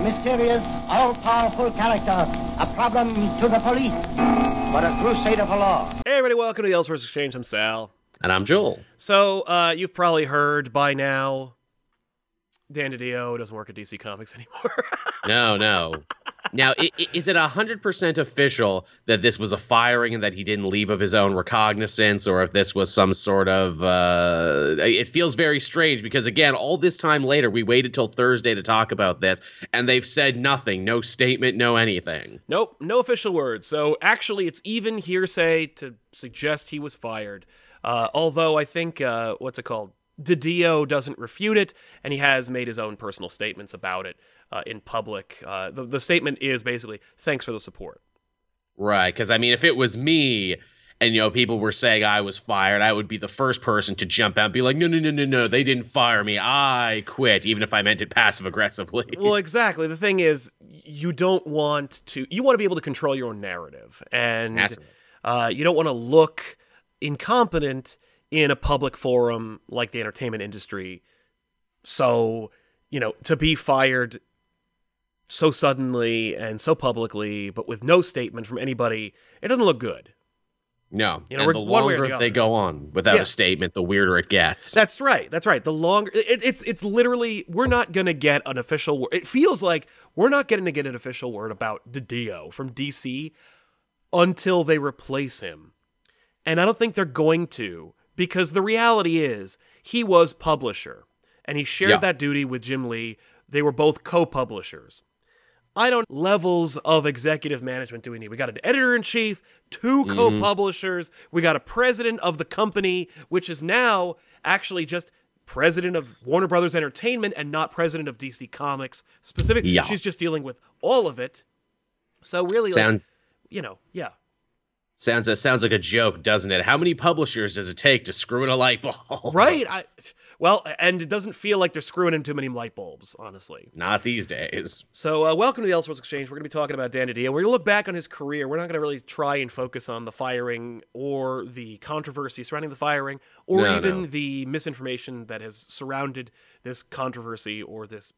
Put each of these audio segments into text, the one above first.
A mysterious, all-powerful character, a problem to the police, but a crusader for law. Hey, everybody, welcome to the Elseworlds Exchange. I'm Sal. And I'm Joel. So, uh, you've probably heard by now Dan DiDio doesn't work at DC Comics anymore. No, no. Now, is it 100% official that this was a firing and that he didn't leave of his own recognizance, or if this was some sort of. Uh, it feels very strange because, again, all this time later, we waited till Thursday to talk about this, and they've said nothing, no statement, no anything. Nope, no official word. So actually, it's even hearsay to suggest he was fired. Uh, although I think uh, what's it called? DiDio doesn't refute it, and he has made his own personal statements about it uh, in public. Uh, the, the statement is basically, "Thanks for the support." Right. Because, I mean, if it was me. And you know, people were saying I was fired. I would be the first person to jump out and be like, "No, no, no, no, no! They didn't fire me. I quit." Even if I meant it passive aggressively. well, exactly. The thing is, you don't want to. You want to be able to control your own narrative, and uh, you don't want to look incompetent in a public forum like the entertainment industry. So, you know, to be fired so suddenly and so publicly, but with no statement from anybody, it doesn't look good. No, You know, and the one way or longer the they go on without Yeah. a statement, the weirder it gets. That's right. That's right. The longer it, it's it's literally we're not gonna get an official word. It feels like we're not getting to get an official word about DiDio from DC until they replace him, and I don't think they're going to because the reality is he was publisher and he shared Yeah. that duty with Jim Lee. They were both co-publishers. I don't levels of executive management do we need? We got an editor in chief, 2 Mm-hmm. co-publishers, we got a president of the company, which is now actually just president of Warner Brothers Entertainment and not president of DC Comics. specifically. Yeah. she's just dealing with all of it. So really, like, sounds you know, yeah. Sounds uh, sounds like a joke, doesn't it? How many publishers does it take to screw in a light bulb? Right. I well, and it doesn't feel like they're screwing in too many light bulbs, honestly. Not these days. So, uh, welcome to the Elseworlds Exchange. We're going to be talking about Dan DiDio. We're going to look back on his career. We're not going to really try and focus on the firing or the controversy surrounding the firing or No, even no. the misinformation that has surrounded this controversy or this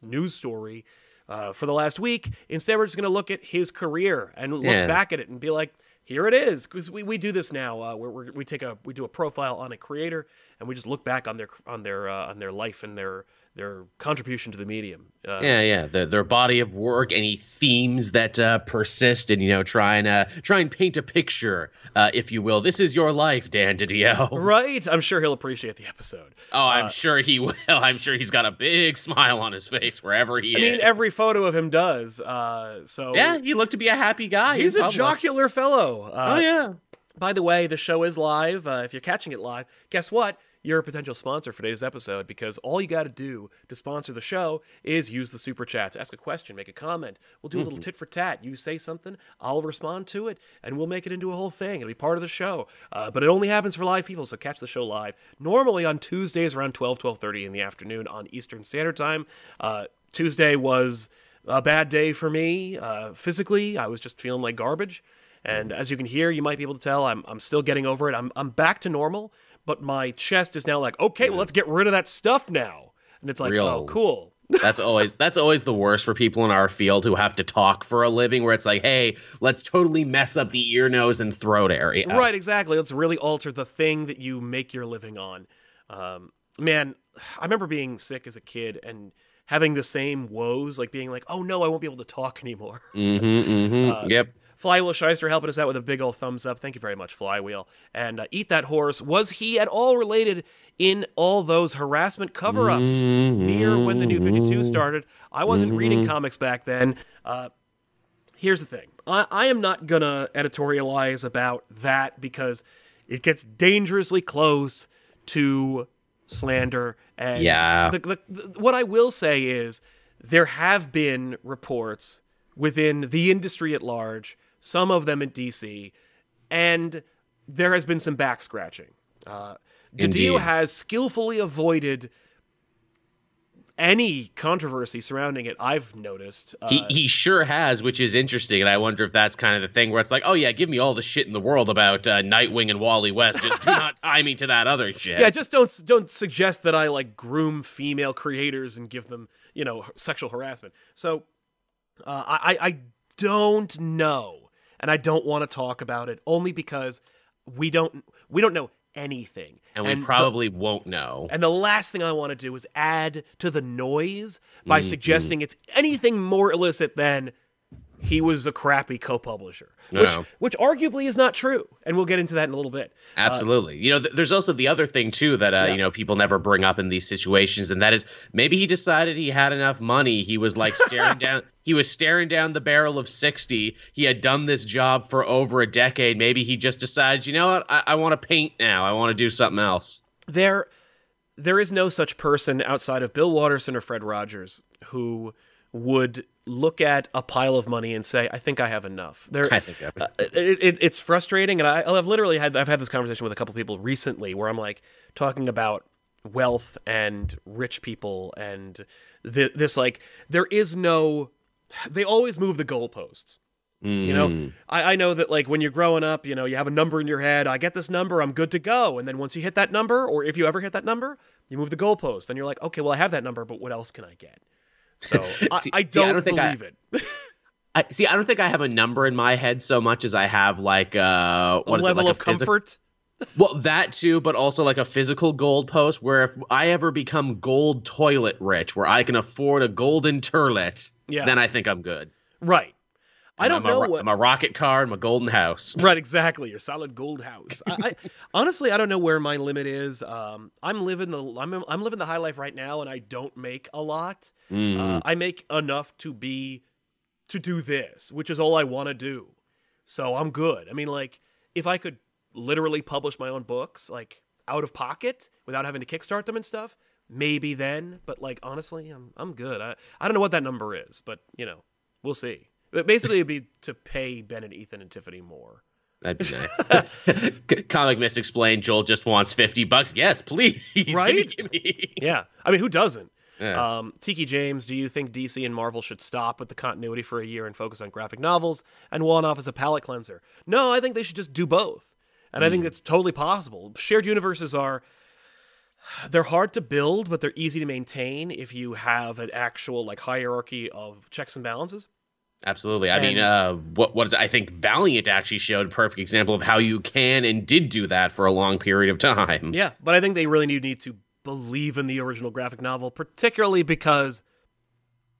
news story uh, for the last week. Instead, we're just going to look at his career and look Yeah. back at it and be like, here it is because we, we do this now uh, we take a we do a profile on a creator and we just look back on their on their uh, on their life and their their contribution to the medium uh, Yeah, yeah. The, their body of work, any themes that uh, persist, and you know, try and uh, try and paint a picture, uh, if you will. This is your life, Dan DiDio. right i'm sure he'll appreciate the episode Oh, I'm Uh, sure he will. I'm sure he's got a big smile on his face wherever he i is. I mean every photo of him does uh, so yeah, he looked to be a happy guy. he's a public. jocular fellow uh, Oh yeah. By the way, the show is live. Uh, if you're catching it live, guess what? You're a potential sponsor for today's episode because all you got to do to sponsor the show is use the super chats, ask a question, make a comment. We'll do a little tit for tat. You say something, I'll respond to it, and we'll make it into a whole thing. It'll be part of the show. Uh, but it only happens for live people, so catch the show live. Normally on Tuesdays around 12, 12.30 in the afternoon on Eastern Standard Time. Uh, Tuesday was a bad day for me uh, physically. I was just feeling like garbage. And as you can hear, you might be able to tell, I'm, I'm still getting over it. I'm, I'm back to normal, but my chest is now like, okay, well, let's get rid of that stuff now. And it's like, Real- oh, cool. That's always that's always the worst for people in our field who have to talk for a living where it's like, hey, let's totally mess up the ear, nose, and throat area. Right, exactly. Let's really alter the thing that you make your living on. Um, man, I remember being sick as a kid and having the same woes, like being like, oh no, I won't be able to talk anymore. Mm-hmm. Mm-hmm. Uh, yep. Flywheel Shyster helping us out with a big old thumbs up. Thank you very much, Flywheel. And uh, Eat That Horse. Was he at all related in all those harassment cover ups near when the new 52 started? I wasn't reading comics back then. Uh, here's the thing I, I am not going to editorialize about that because it gets dangerously close to slander. And Yeah. the, the, the- what I will say is there have been reports within the industry at large some of them in DC, and there has been some back scratching. Uh. DiDio has skillfully avoided any controversy surrounding it. I've noticed. Uh, He, he sure has, which is interesting, and I wonder if that's kind of the thing where it's like, oh yeah, give me all the shit in the world about uh, Nightwing and Wally West, just do not tie me to that other shit. yeah, just don't don't suggest that I like groom female creators and give them you know sexual harassment. So uh, I I don't know, and I don't want to talk about it only because we don't we don't know anything, and we the- probably won't know. and the last thing I want to do is add to the noise by Mm-hmm. suggesting it's anything more illicit than he was a crappy co-publisher, No. which which arguably is not true, and we'll get into that in a little bit. Absolutely. you know, th- there's also the other thing too that uh, Yeah. you know people never bring up in these situations, and that is maybe he decided he had enough money. He was like staring down. He was staring down the barrel of sixty. He had done this job for over a decade. Maybe he just decided, you know what, I, I want to paint now. I want to do something else. there there is no such person outside of Bill Watterson or Fred Rogers who would look at a pile of money and say, "I think I have enough." There, I think uh, it, it, it's frustrating, and I, I've literally had I've had this conversation with a couple people recently where I'm like talking about wealth and rich people and th- this like there is no they always move the goalposts you know Mm. I, I know that like when you're growing up you know you have a number in your head i get this number i'm good to go and then once you hit that number or if you ever hit that number you move the goalpost then you're like okay well i have that number but what else can i get so I, See- I, I don't don't think I- believe it I see. I don't think I have a number in my head so much as I have like uh, a what is it, level like of a comfort Well, that too, but also like a physical gold post where if I ever become gold toilet rich, where I can afford a golden turlet, Yeah. then I think I'm good. right i don't I'm know ro- what I'm rocket car and my golden house. right exactly your solid gold house. I, I honestly i don't know where my limit is um i'm living the i'm, I'm living the high life right now and i don't make a lot. Mm. uh, i make enough to be to do this which is all i want to do. So i'm good. I mean like if i could literally publish my own books like out of pocket without having to kickstart them and stuff maybe then but like honestly i'm i'm good. I, I don't know what that number is but you know we'll see but basically it'd be to pay ben and ethan and tiffany more That'd be nice. Comic Miss explained Joel just wants 50 bucks. Yes, please. Right? gimme. Yeah, I mean, who doesn't? Yeah. Um, Tiki James, do you think DC and Marvel should stop with the continuity for a year and focus on graphic novels and one off as a palate cleanser? No, I think they should just do both, and I think Hmm. it's totally possible. Shared universes are they're hard to build, but they're easy to maintain if you have an actual like hierarchy of checks and balances. Absolutely. I mean, And- uh, what what is I think Valiant actually showed a perfect example of how you can and did do that for a long period of time. Yeah, but I think they really need need to believe in the original graphic novel, particularly because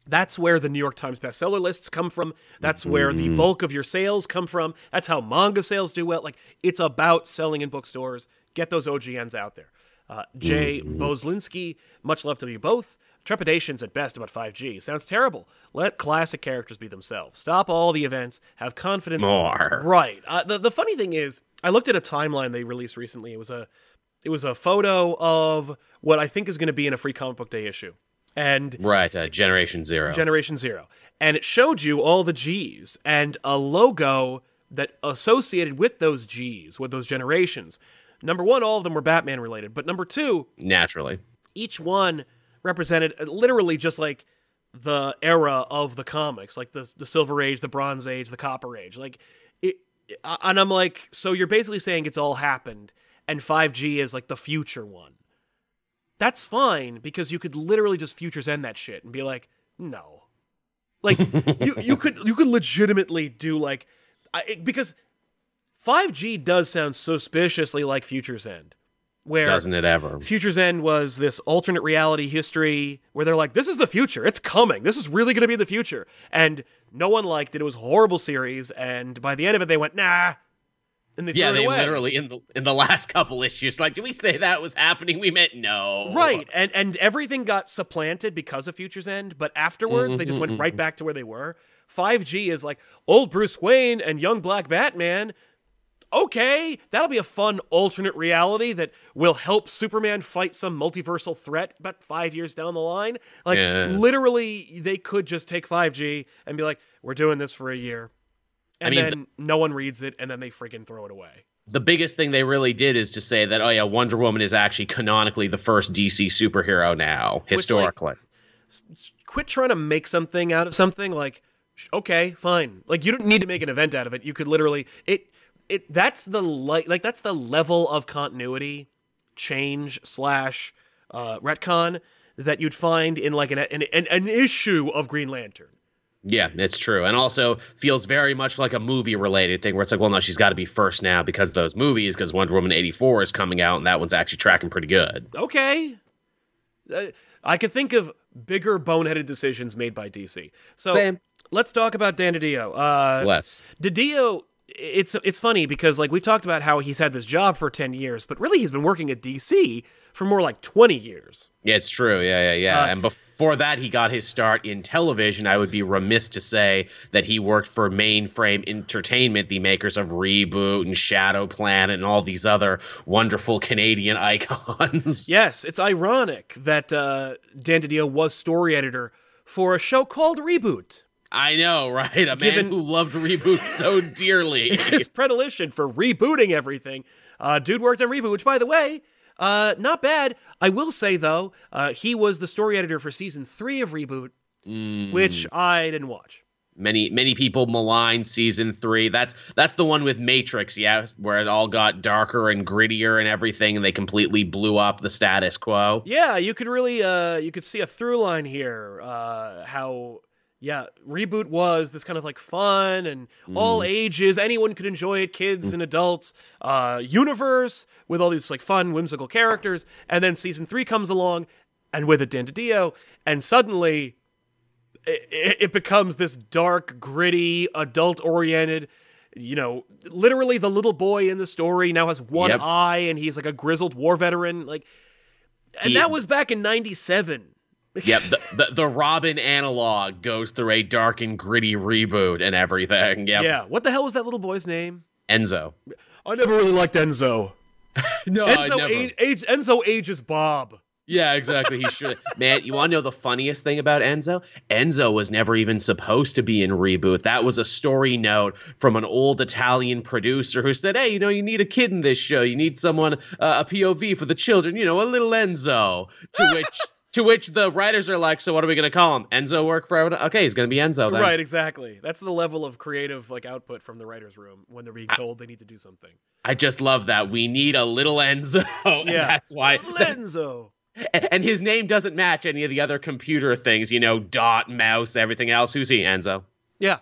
that's where the New York Times bestseller lists come from. That's where the bulk of your sales come from. That's how manga sales do well. Like it's about selling in bookstores. Get those OGNs out there. Uh, Jay Boslinski, much love to you both. Trepidations at best about 5G. Sounds terrible. Let classic characters be themselves. Stop all the events. Have confidence. More. Right. Uh, the the funny thing is, I looked at a timeline they released recently. It was a it was a photo of what I think is going to be in a free comic book day issue, and Right. Uh, Generation Zero. Generation Zero, and it showed you all the G's and a logo that associated with those G's, with those generations. Number one, all of them were Batman related, but number two, Naturally. each one represented uh, literally just like the era of the comics, like the the Silver Age, the Bronze Age, the Copper Age. Like it, and I'm like, so you're basically saying it's all happened, and 5G is like the future one. That's fine because you could literally just futures end that shit and be like, no, like you you could you could legitimately do like, I, because 5G does sound suspiciously like Futures End, where Doesn't it ever? Future's End was this alternate reality history where they're like, this is the future. It's coming. This is really going to be the future. And no one liked it. It was a horrible series. And by the end of it, they went, nah. And they Yeah, threw it they away. literally in the in the last couple issues, like, did we say that was happening? We meant no. Right. And and everything got supplanted because of Future's End. But afterwards, they just mm-hmm, went mm-hmm, right mm-hmm. back to where they were. 5G is like old Bruce Wayne and young Black Batman. Okay, that'll be a fun alternate reality that will help Superman fight some multiversal threat about five years down the line. Like, Yeah. literally, they could just take 5G and be like, we're doing this for a year. and mean, then no one reads it, and then they freaking throw it away. the biggest thing they really did is to say that oh yeah wonder woman is actually canonically the first dc superhero now historically S- s- Quit trying to make something out of something. Like, okay, fine. Like you don't need to make an event out of it. You could literally it it. That's the like like that's the level of continuity change slash uh, retcon that you'd find in like an an, an an issue of Green Lantern. yeah it's true and also feels very much like a movie related thing where it's like well no she's got to be first now because of those movies because wonder woman 84 is coming out and that one's actually tracking pretty good Okay. Uh, I could think of bigger boneheaded decisions made by DC. So Same. let's talk about Dan DiDio. Uh, less DiDio, it's it's funny because like we talked about how he's had this job for ten years, but really he's been working at DC for more like twenty years. Yeah, it's true. Yeah, yeah, yeah. Uh, and before that, he got his start in television. I would be remiss to say that he worked for Mainframe Entertainment, the makers of Reboot and Shadow Planet and all these other wonderful Canadian icons. Yes, it's ironic that uh, Dan DiDio was story editor for a show called Reboot. I know, right? A Given- man who loved Reboot so dearly. His predilection for rebooting everything. Uh, dude worked on Reboot, which, by the way, uh, not bad. I will say though, uh, he was the story editor for season three of Reboot, Mm, which I didn't watch. many many people malign season three. That's that's the one with Matrix, yeah, where it all got darker and grittier and everything, and they completely blew up the status quo. Yeah, you could really uh you could see a through line here. Uh how yeah, reboot was this kind of like fun and all ages, anyone could enjoy it, kids and adults. Uh universe with all these like fun, whimsical characters, and then season 3 comes along and with it Dan DiDio, and suddenly it, it becomes this dark, gritty, adult-oriented you know, literally the little boy in the story now has one Yep. eye and he's like a grizzled war veteran. Like and He- that was back in 97. Yep, the, the the Robin analog goes through a dark and gritty reboot and everything. Yep. Yeah. What the hell was that little boy's name? Enzo. I never really liked Enzo. No, I Enzo, never. age, age, Enzo ages Bob. Yeah, exactly. He should. Man, you want to know the funniest thing about Enzo? Enzo was never even supposed to be in reboot. That was a story note from an old Italian producer who said, "Hey, you know, you need a kid in this show. You need someone uh, a POV for the children. You know, a little Enzo." To which. To which the writers are like, so what are we gonna call him? Enzo work for everyone? Okay, he's gonna be Enzo then. Right, exactly. That's the level of creative like output from the writer's room when they're being told they need to do something. I just love that. We need a little Enzo. and Yeah. that's why. Little Enzo. and his name doesn't match any of the other computer things, you know, dot, mouse, everything else. Who's he, Enzo? Yeah.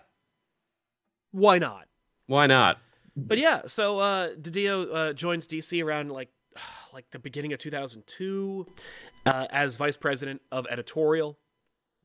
Why not? Why not? But yeah, so uh DiDio uh, joins DC around like like the beginning of 2002 uh, as vice president of editorial.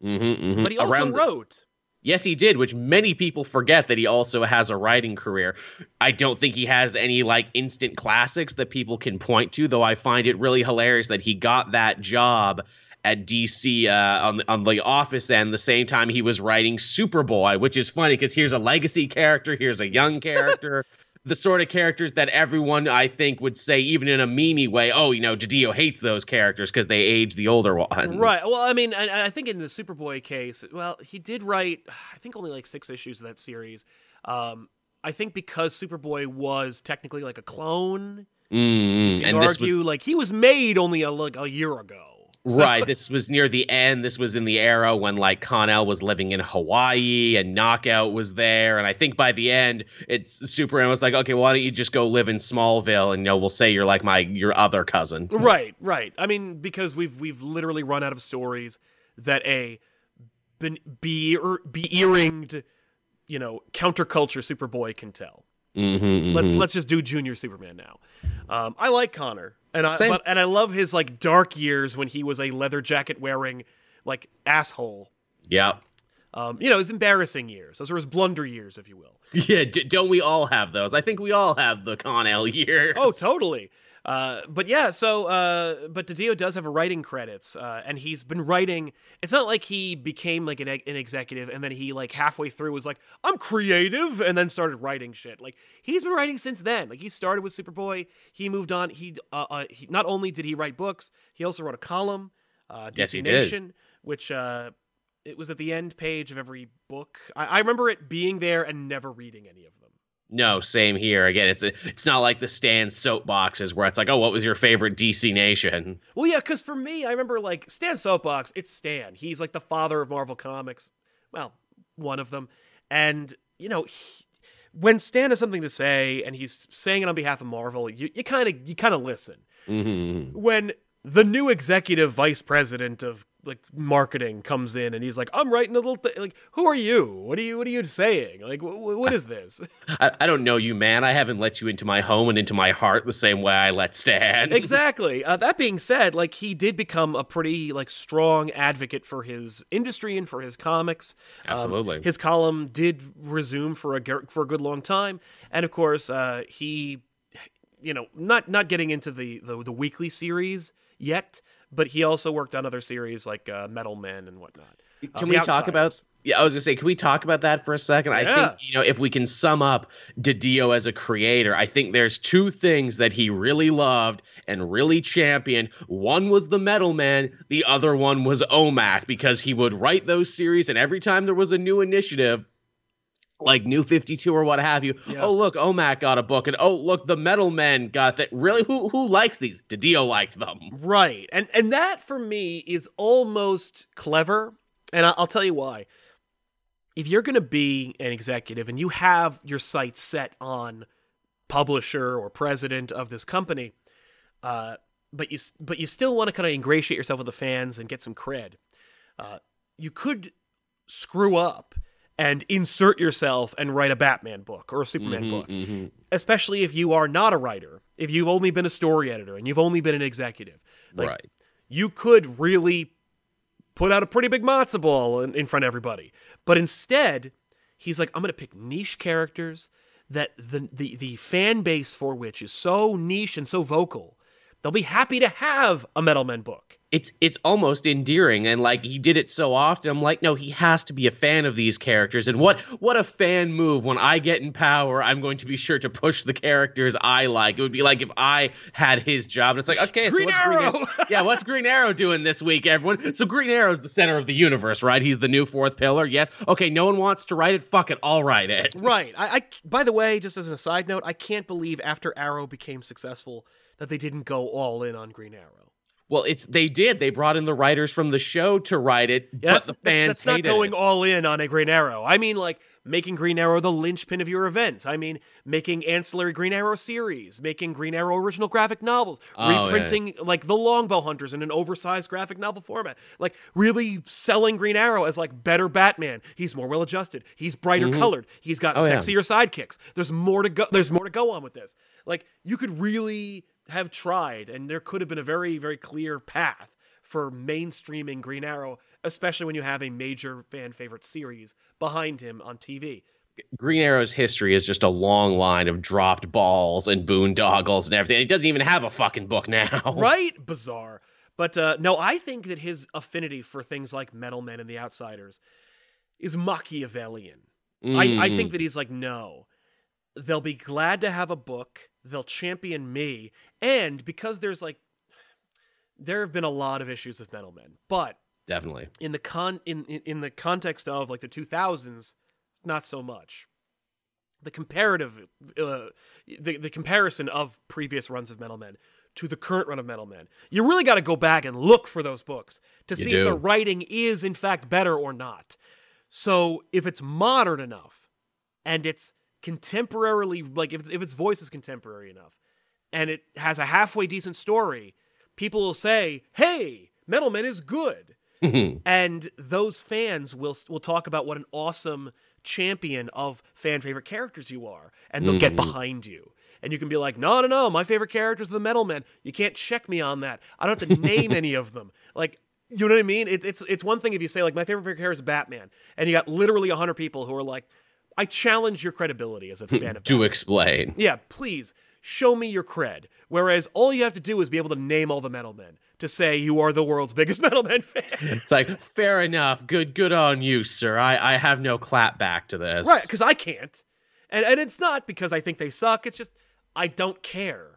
Mm-hmm, But he also wrote. Yes, he did, which many people forget that he also has a writing career. I don't think he has any like instant classics that people can point to, though I find it really hilarious that he got that job at DC uh, on the, on the office end the same time he was writing Superboy, which is funny because here's a legacy character, here's a young character. The sort of characters that everyone, I think, would say, even in a memey way, oh, you know, DiDio hates those characters because they age the older ones. Right. Well, I mean, I, I think in the Superboy case, well, he did write, I think only like six issues of that series. Um, I think because Superboy was technically like a clone, Mm-hmm. you could And this argue was like he was made only a, like a year ago. So- Right. This was near the end. This was in the era when like Connor was living in Hawaii and Knockout was there. And I think by the end, it's Superman was like, okay, why don't you just go live in Smallville and you know we'll say you're like my your other cousin. Right, right. I mean, because we've we've literally run out of stories that a be be, be earringed, you know, counterculture Superboy can tell. Mm-hmm, Let's let's just do Junior Superman now. Um, I like Connor, and I Same. but and I love his like dark years when he was a leather jacket wearing like asshole. Yeah. Um, you know, his embarrassing years. Those are his blunder years, if you will. Yeah. D- don't we all have those? I think we all have the Connor years. Oh, totally. Uh, but yeah, so uh, but DiDio does have a writing credits, uh, and he's been writing. It's not like he became like an, an executive, and then he like halfway through was like, "I'm creative," and then started writing shit. Like he's been writing since then. Like he started with Superboy, he moved on. He, uh, uh, he not only did he write books, he also wrote a column, uh, DC Yes, did. Which uh, it was at the end page of every book. I, I remember it being there and never reading any of them. No, same here. Again, it's a, it's not like the Stan soapboxes where it's like, oh, what was your favorite DC Nation? Well, yeah, because for me, I remember like Stan Soapbox. It's Stan. He's like the father of Marvel Comics. Well, one of them. And you know, he, when Stan has something to say and he's saying it on behalf of Marvel, you kind of you kind of listen. Mm-hmm. When the new executive vice president of like marketing comes in and he's like, "I'm writing a little thing." Like, who are you? What are you? What are you saying? Like, wh- what is this? I, I don't know you, man. I haven't let you into my home and into my heart the same way I let Stan. exactly. Uh, that being said, like he did become a pretty like strong advocate for his industry and for his comics. Um, Absolutely. his column did resume for a for a good long time, and of course, uh, he, you know, not not getting into the the, the weekly series yet, but he also worked on other series like uh, Metal Men and whatnot. Uh, Can The we talk about? Yeah, I was gonna say, can we talk about that for a second? I think you know if we can sum up DiDio as a creator, I think there's two things that he really loved and really championed. One was the Metal Man, the other one was OMAC because he would write those series, and every time there was a new initiative. Like New Fifty Two or what have you. Yeah. Oh look, OMAC got a book, and oh look, the Metal Men got that. Really, who who likes these? DiDio liked them. Right. And and that for me is almost clever. And I'll tell you why. If you're going to be an executive and you have your sights set on publisher or president of this company, uh, but you but you still want to kind of ingratiate yourself with the fans and get some cred, uh, you could screw up and insert yourself and write a Batman book or a Superman Mhm, book mhm. especially if you are not a writer, if you've only been a story editor and you've only been an executive. Like, right. You could really put out a pretty big matzo ball in, in front of everybody. But instead, he's like, I'm going to pick niche characters that the, the, the fan base for which is so niche and so vocal, they'll be happy to have a Metal Men book. it's it's almost endearing and like he did it so often i'm like no he has to be a fan of these characters and what what a fan move. When i get in power i'm going to be sure to push the characters i like. It would be like if i had his job and it's like okay Green so what's Arrow! green Arrow? Yeah what's green arrow doing this week everyone? So green arrow's the center of the universe right? He's the new fourth pillar yes? Okay no one wants to write it? Fuck it i'll write it. Right. I, I by the way, just as an aside note, I can't believe after Arrow became successful that they didn't go all in on Green Arrow. well it's they did they brought in the writers from the show to write it Yeah, but that's, the that's- fans that's not going it. all in on a Green Arrow. I mean, like making Green Arrow the linchpin of your events. I mean, making ancillary Green Arrow series, making Green Arrow original graphic novels, Oh, yeah. reprinting like the Longbow Hunters in an oversized graphic novel format. Like really selling Green Arrow as like better Batman. He's more well adjusted. He's brighter mm-hmm. colored. He's got Oh, yeah. sexier sidekicks. There's more to go. There's more to go on with this. Like you could really have tried, and there could have been a very very clear path for mainstreaming Green Arrow, especially when you have a major fan favorite series behind him on TV. Green Arrow's history is just a long line of dropped balls and boondoggles and everything. He doesn't even have a fucking book now. Right? Bizarre. But uh, no, I think that his affinity for things like Metal Men and The Outsiders is Machiavellian. I, I Mm. think that he's like, no, they'll be glad to have a book. They'll champion me. And because there's like, there have been a lot of issues with Metal Men, but definitely. in the con in, in the context of like the 2000s not so much the comparative uh, the, the comparison of previous runs of metal men to the current run of metal men you really got to go back and look for those books to You see if the writing is in fact better or not so if it's modern enough and it's contemporarily like if, if its voice is contemporary enough and it has a halfway decent story people will say hey metal men is good. Mm-hmm. And those fans will will talk about what an awesome champion of fan favorite characters you are and they'll get mm-hmm. behind you. And you can be like no no no my favorite characters are the metal men you can't check me on that. I don't have to name any of them. Like you know what i mean? It, it's it's one thing if you say like my favorite character is batman and you got literally 100 people who are like i challenge your credibility as a fan of to explain. Yeah, please show me your cred. Whereas all you have to do is be able to name all the metal men to say you are the world's biggest metal men fan. It's like fair enough. Good good on you, sir. I I have no clap back to this. right, because I can't. And and it's not because I think they suck, it's just I don't care.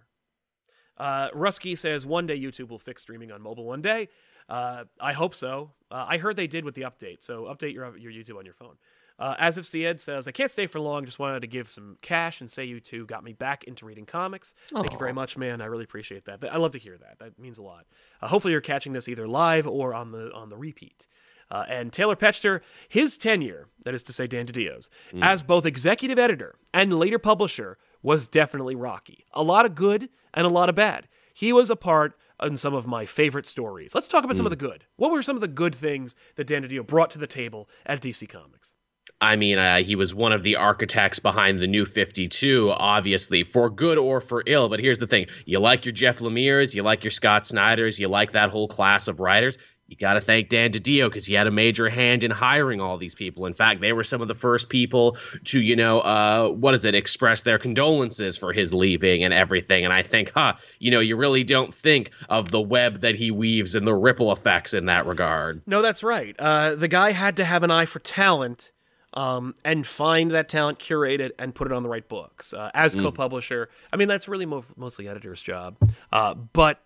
Uh, Rusky says one day YouTube will fix streaming on mobile one day. Uh, I hope so. Uh, I heard they did with the update, so update your your YouTube on your phone. Uh, As if Sied says, I can't stay for long. Just wanted to give some cash and say you two got me back into reading comics. Thank you very much, man. I really appreciate that. I love to hear that. That means a lot. Uh, hopefully, you're catching this either live or on the on the repeat. Uh, and Taylor Petchter, his tenure, that is to say Dan DiDio's, as both executive editor and later publisher, was definitely rocky. A lot of good and a lot of bad. He was a part in some of my favorite stories. Let's talk about some of the good. What were some of the good things that Dan DiDio brought to the table at DC Comics? I mean, uh, he was one of the architects behind the new 52, obviously, for good or for ill. But here's the thing you like your Jeff Lemire's, you like your Scott Snyder's, you like that whole class of writers. You got to thank Dan DiDio because he had a major hand in hiring all these people. In fact, they were some of the first people to, you know, uh, what is it, express their condolences for his leaving and everything. And I think, huh, you know, you really don't think of the web that he weaves and the ripple effects in that regard. No, that's right. Uh, the guy had to have an eye for talent um, and find that talent, curate it, and put it on the right books. Uh, as co-publisher, I mean that's really mo- mostly editor's job. Uh, but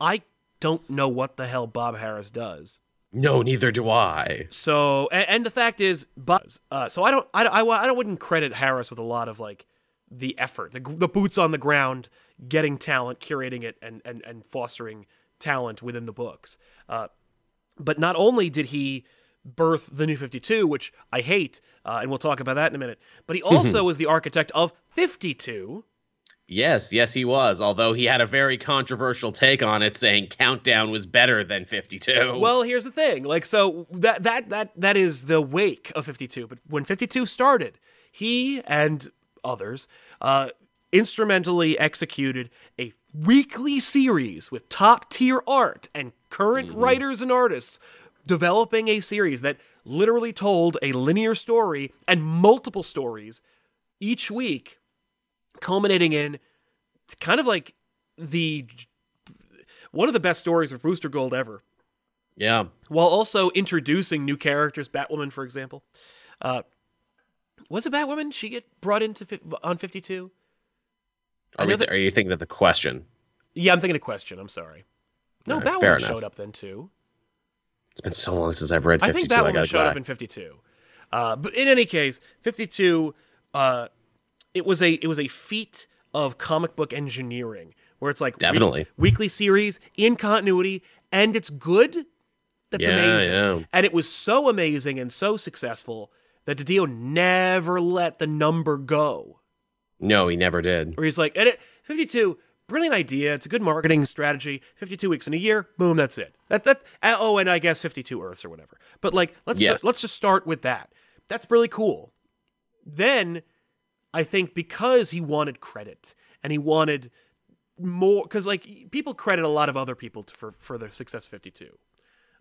I don't know what the hell Bob Harras does. No, neither do I. So, and, and the fact is, but uh, so I don't, I, I, I wouldn't credit Harras with a lot of like the effort, the, the boots on the ground, getting talent, curating it, and and and fostering talent within the books. Uh, but not only did he birth the new 52 which i hate uh, and we'll talk about that in a minute but he also was the architect of 52 Yes, yes, he was. Although he had a very controversial take on it, saying Countdown was better than 52. well here's the thing like so that that that that is the wake of 52 but when 52 started he and others uh instrumentally executed a weekly series with top tier art and current writers and artists developing a series that literally told a linear story and multiple stories each week, culminating in kind of like the one of the best stories of Booster Gold ever, yeah. while also introducing new characters. Batwoman, for example, uh, was it Batwoman? She get brought into fi- on fifty two. Are, that- are you thinking of the question? Yeah, I'm thinking a question. I'm sorry. No, right, Batwoman showed up then too. It's been so long since I've read 52. I think I one showed go up in 52. Uh, but in any case, 52, uh, it was a it was a feat of comic book engineering where it's like week- Definitely. weekly series in continuity and it's good. That's Yeah, amazing. yeah. And it was so amazing and so successful that DiDio never let the number go. No, he never did. Where he's like, and it, 52, brilliant idea. It's a good marketing strategy. 52 weeks in a year, boom, that's it. That that uh, oh, and I guess 52 Earths or whatever. But like, let's Yes. let's just start with that. That's really cool. Then, I think because he wanted credit and he wanted more, because like people credit a lot of other people for for their success. 52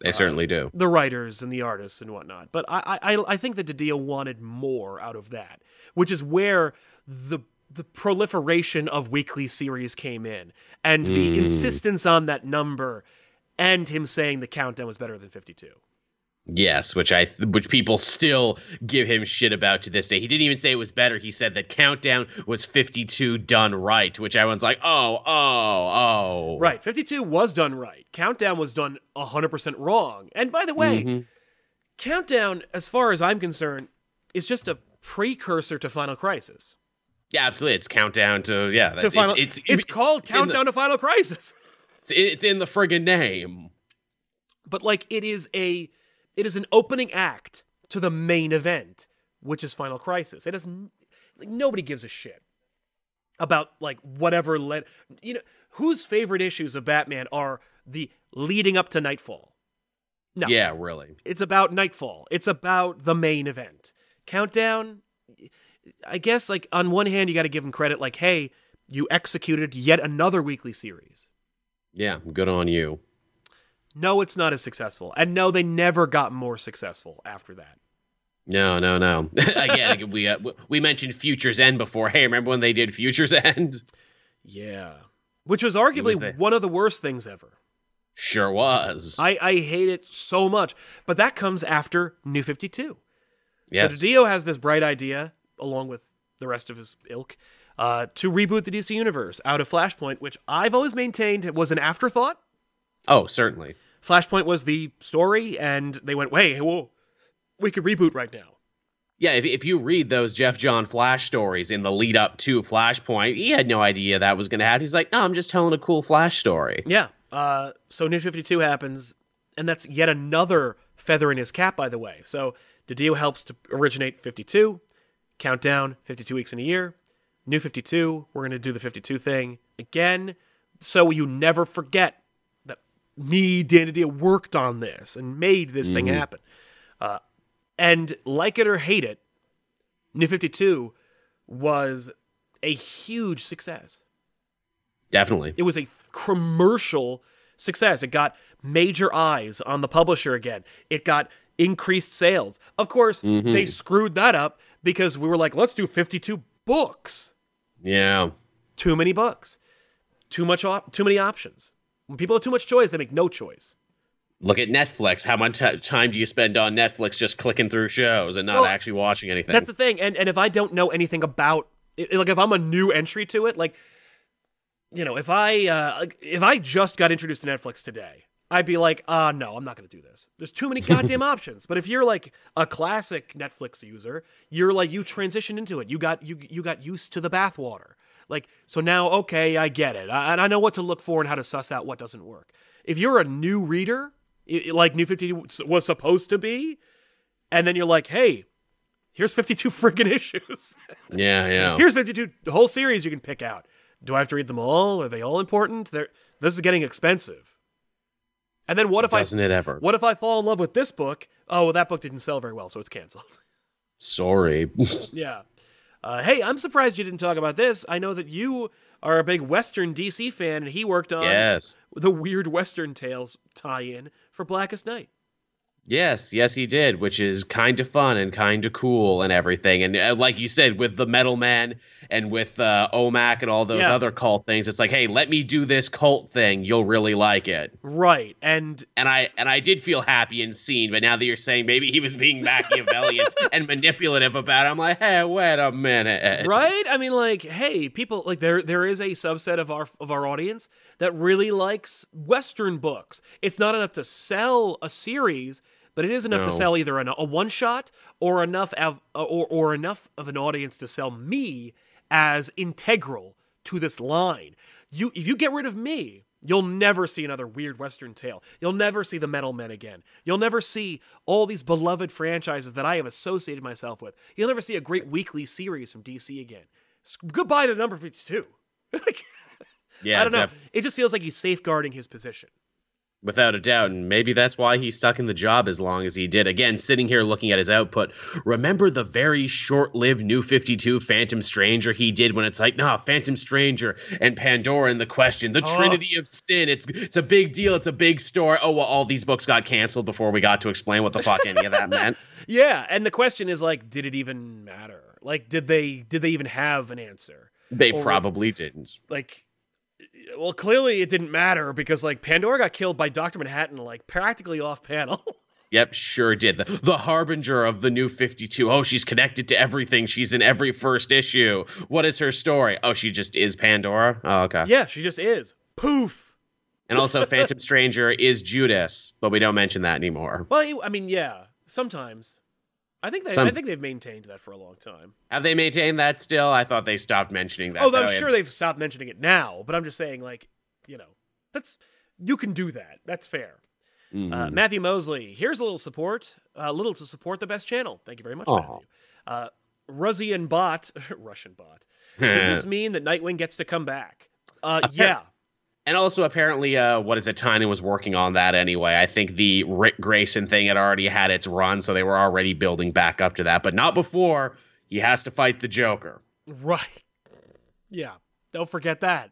They certainly do. the writers and the artists and whatnot. But I, I, I think that DiDio wanted more out of that, which is where the the proliferation of weekly series came in, and the insistence on that number, and him saying the countdown was better than fifty two. Yes, which I which people still give him shit about to this day. He didn't even say it was better. He said that Countdown was 52 done right, which everyone's like, "Oh, oh, oh." Right, fifty two was done right. Countdown was done hundred percent wrong. And by the way, Mhm. countdown, as far as I'm concerned, is just a precursor to Final Crisis. Yeah, absolutely. It's Countdown to yeah, To it's, Final, it's, it's, called in the- Countdown to Final Crisis. it's, it's in the friggin' name. but like it is a it is an opening act to the main event which is final crisis it doesn't like nobody gives a shit about like whatever led you know whose favorite issues of batman are the leading up to nightfall no Yeah, really. it's about nightfall it's about the main event countdown i guess like on one hand you got to give him credit like hey you executed yet another weekly series Yeah, good on you. no it's not as successful and no they never got more successful after that No, no, no. Again, we uh, we mentioned Futures End before. Hey, remember when they did Futures End? Yeah. Which was arguably was the- one of the worst things ever. Sure was. I, I hate it so much. But that comes after New 52. yes. So DiDio has this bright idea, along with the rest of his ilk, uh, to reboot the DC Universe out of Flashpoint, which I've always maintained was an afterthought. oh, certainly. Flashpoint was the story, and they went, "Wait, whoa, we could reboot right now." Yeah, if, if you read those Geoff Johns Flash stories in the lead up to Flashpoint, he had no idea that was going to happen. He's like, no, I'm just telling a cool Flash story. Yeah. Uh, so New 52 happens, and that's yet another feather in his cap, by the way. So DiDio helps to originate 52, countdown, 52 weeks in a year. New 52, we're going to do the 52 thing again. So you never forget that me, Dan worked on this and made this thing happen. Uh, and like it or hate it, New 52 was a huge success. Definitely. It was a commercial success. It got major eyes on the publisher again. It got increased sales. Of course, they screwed that up because we were like, let's do 52 books. Yeah. Too many books. Too much op- too many options. When people have too much choice, they make no choice. Look at Netflix. How much ti- time do you spend on Netflix just clicking through shows and not Well, actually watching anything? That's the thing. And and if I don't know anything about it, like if I'm a new entry to it, like you know, if I uh if I just got introduced to Netflix today, I'd be like, "Uh no, I'm not going to do this. There's too many goddamn options." But if you're like a classic Netflix user, you're like you transitioned into it. You got you you got used to the bathwater. Like so now okay, I get it. I, and I know what to look for and how to suss out what doesn't work. If you're a new reader, i- i- like New 50 was supposed to be, and then you're like, "Hey, here's 52 friggin' issues. yeah, yeah. here's 52 the whole series you can pick out. Do I have to read them all? Are they all important? They're, this is getting expensive. And then what if Doesn't I it ever? what if I fall in love with this book? Oh, well, that book didn't sell very well, so it's canceled. Sorry. yeah. Uh, hey, I'm surprised you didn't talk about this. I know that you are a big Western DC fan, and he worked on yes. the weird Western Tales tie-in for Blackest Night. Yes, yes, he did, which is kind of fun and kind of cool and everything. And uh, like you said, with the Metal Man and with uh, OMAC and all those Yeah. other cult things, it's like, hey, let me do this cult thing. You'll really like it. Right, and And I and I did feel happy and seen, but now that you're saying maybe he was being Machiavellian and manipulative about it, I'm like, hey, wait a minute. right i mean like hey people like there there is a subset of our of our audience that really likes western books it's not enough to sell a series but it is enough No. to sell either an, a one shot or enough of, uh, or or enough of an audience to sell me as integral to this line you if you get rid of me You'll never see another weird Western tale. You'll never see the Metal Men again. You'll never see all these beloved franchises that I have associated myself with. You'll never see a great weekly series from DC again. Goodbye to number 52. like, Yeah, I don't know. def- It just feels like he's safeguarding his position. Without a doubt. And maybe that's why he stuck in the job as long as he did. Again, sitting here looking at his output, remember the very short lived New 52 Phantom Stranger he did when it's like, nah, Phantom Stranger and Pandora and the question, the Oh. Trinity of Sin. It's it's a big deal. It's a big story. Oh, well, all these books got canceled before we got to explain what the fuck any of that meant. Yeah, and the question is like, did it even matter? Like, did they did they even have an answer? They Or- probably didn't. Like, well, clearly it didn't matter because like Pandora got killed by Doctor Manhattan like practically off panel. Yep, sure did. The, the harbinger of the new 52. Oh, she's connected to everything. She's in every first issue. What is her story? Oh, she just is Pandora? Oh, okay. yeah, she just is. Poof. And also, Phantom Stranger is Judas, but we don't mention that anymore. Well, I mean, yeah, sometimes. I think they Some- I think they've maintained that for a long time. Have they maintained that still? I thought they stopped mentioning that. Oh, though. I'm sure they've stopped mentioning it now, but I'm just saying, like, you know, that's you can do that. That's fair. Mhm. Uh, Matthew Mosley, here's a little support, a little to support the best channel. Thank you very much, Aw. Matthew. Uh, Russian bot, Russian bot. Does this mean that Nightwing gets to come back? Uh, yeah. And also, apparently, uh, what is it? Tynion was working on that anyway. I think the Ric Grayson thing had already had its run, so they were already building back up to that, but not before he has to fight the Joker. Right. Yeah. Don't forget that.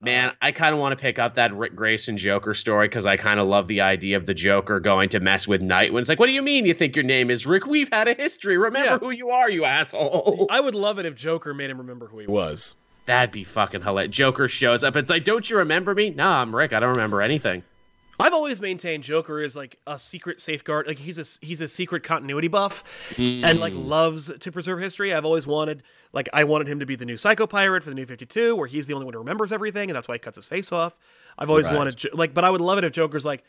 Man, I kind of want to pick up that Ric Grayson Joker story because I kind of love the idea of the Joker going to mess with Nightwing. It's like, what do you mean you think your name is Rick? We've had a history. Remember Yeah. who you are, you asshole. I would love it if Joker made him remember who he was. That'd be fucking hilarious. Joker shows up. It's like, don't you remember me? Nah, I'm Rick. I don't remember anything. I've always maintained Joker is like a secret safeguard. Like he's a he's a secret continuity buff, and like hmm. loves to preserve history. I've always wanted like I wanted him to be the new Psycho Pirate for the New Fifty Two, where he's the only one who remembers everything, and that's why he cuts his face off. I've always Right. wanted like, but I would love it if Joker's like,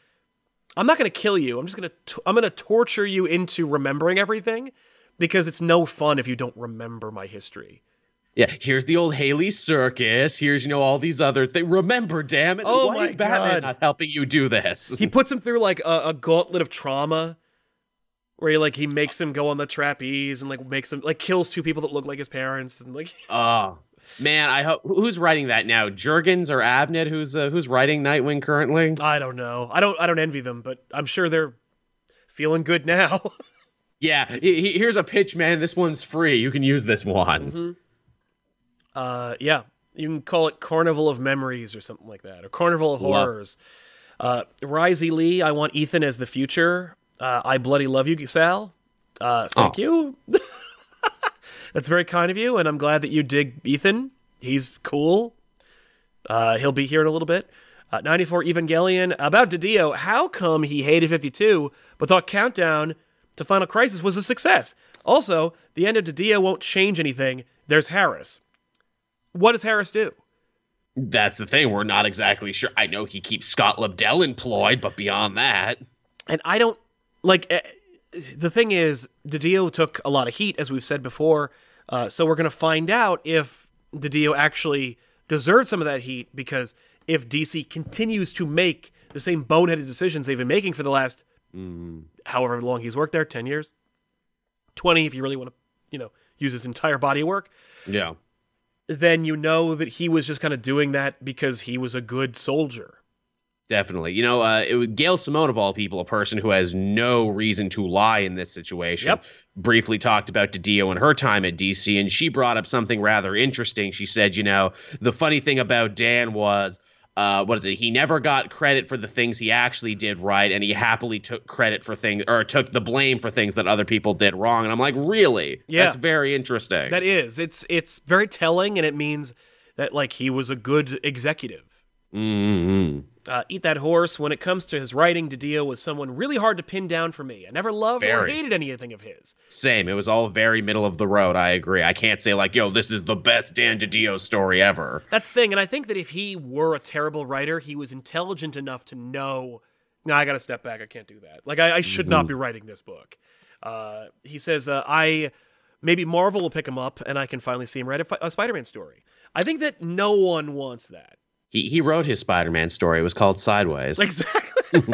I'm not going to kill you. I'm just going to I'm going to torture you into remembering everything because it's no fun if you don't remember my history. Yeah, here's the old Haly Circus. Here's you know all these other things. Remember, damn it! Oh Why my is Batman God. not helping you do this? He puts him through like a, a gauntlet of trauma where he like he makes him go on the trapeze and like makes him like kills two people that look like his parents and like Oh man, I hope who's writing that now? Jurgens or Abnett? Who's uh, who's writing Nightwing currently? I don't know. I don't I don't envy them, but I'm sure they're feeling good now. Yeah, he- he- here's a pitch, man. This one's free. You can use this one. Mm-hmm. Uh yeah. You can call it Carnival of Memories or something like that, or Carnival of Love- Horrors. Uh, Risey Lee, I want Ethan as the future. Uh, I bloody love you, Sal. Uh, thank Oh. you. That's very kind of you, and I'm glad that you dig Ethan. He's cool. Uh, he'll be here in a little bit. Uh, 94 Evangelion about Didio. How come he hated 52 but thought Countdown to Final Crisis was a success? Also, the end of Didio won't change anything. There's Harras. What does Harras do? That's the thing. We're not exactly sure. I know he keeps Scott Lobdell employed, but beyond that, And I don't like eh, the thing is Didio took a lot of heat as we've said before. Uh, so we're going to find out if Didio actually deserved some of that heat because if DC continues to make the same boneheaded decisions they've been making for the last however long he's worked there 10 years 20 if you really want to you know use his entire body of work yeah. Then you know that he was just kind of doing that because he was a good soldier Definitely. You know, uh, it was Gail Simone, of all people, a person who has no reason to lie in this situation, Yep. briefly talked about Didio and her time at DC, and she brought up something rather interesting. She said, you know, the funny thing about Dan was. Uh, what is it? He never got credit for the things he actually did right, and he happily took credit for things or took the blame for things that other people did wrong. And I'm like, really? Yeah. That's very interesting. That is. It's it's very telling, and it means that like he was a good executive. mm Uh, Eat that horse. When it comes to his writing, to deal with someone really hard to pin down for me. I never loved or Very. hated anything of his. Same. It was all very middle of the road. I agree. I can't say like, yo, this is the best Dan DiDio story ever. That's the thing, and I think that if he were a terrible writer, he was intelligent enough to know, no, I got to step back. I can't do that. Like I, I should not be writing this book. Uh, he says, uh, I maybe Marvel will pick him up, and I can finally see him write a, a Spider-Man story. I think that no one wants that. He he wrote his Spider-Man story. It was called Sideways. Exactly.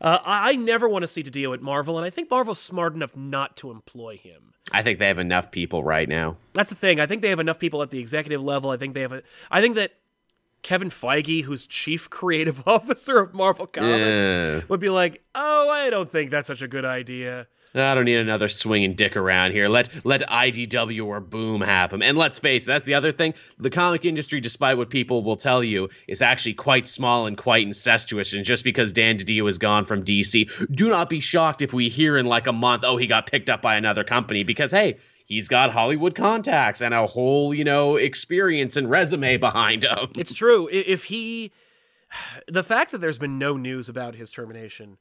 uh, I I never want to see Didio at Marvel, and I think Marvel's smart enough not to employ him. I think they have enough people right now. That's the thing. I think they have enough people at the executive level. I think they have a. I think that Kevin Feige, who's chief creative officer of Marvel Comics, Eh, would be like, "Oh, I don't think that's such a good idea." I don't need another swinging dick around here. Let let IDW or Boom have him. And let's face it, that's the other thing. The comic industry, despite what people will tell you, is actually quite small and quite incestuous. And just because Dan DiDio is gone from DC, do not be shocked if we hear in like a month, oh, he got picked up by another company. Because hey, he's got Hollywood contacts and a whole, you know, experience and resume behind him. It's true. If he, the fact that there's been no news about his termination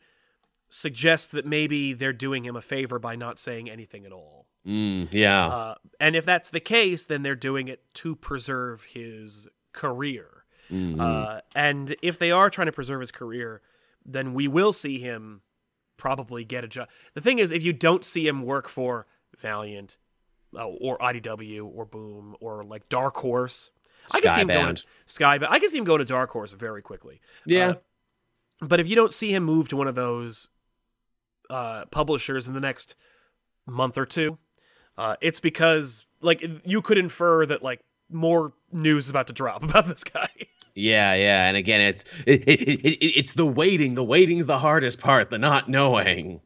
suggests that maybe they're doing him a favor by not saying anything at all. Mm, yeah. Uh, and if that's the case, then they're doing it to preserve his career. Mhm. Uh, and if they are trying to preserve his career, then we will see him probably get a job. The thing is, if you don't see him work for Valiant uh, or IDW or Boom or like Dark Horse, I can see him going to Skybound. I can see him going to Dark Horse very quickly. Yeah. Uh, but if you don't see him move to one of those uh, publishers in the next month or two, uh, it's because like you could infer that like more news is about to drop about this guy. Yeah, yeah, and again, it's it, it, it, it- it's the waiting. The waiting's the hardest part. The not knowing.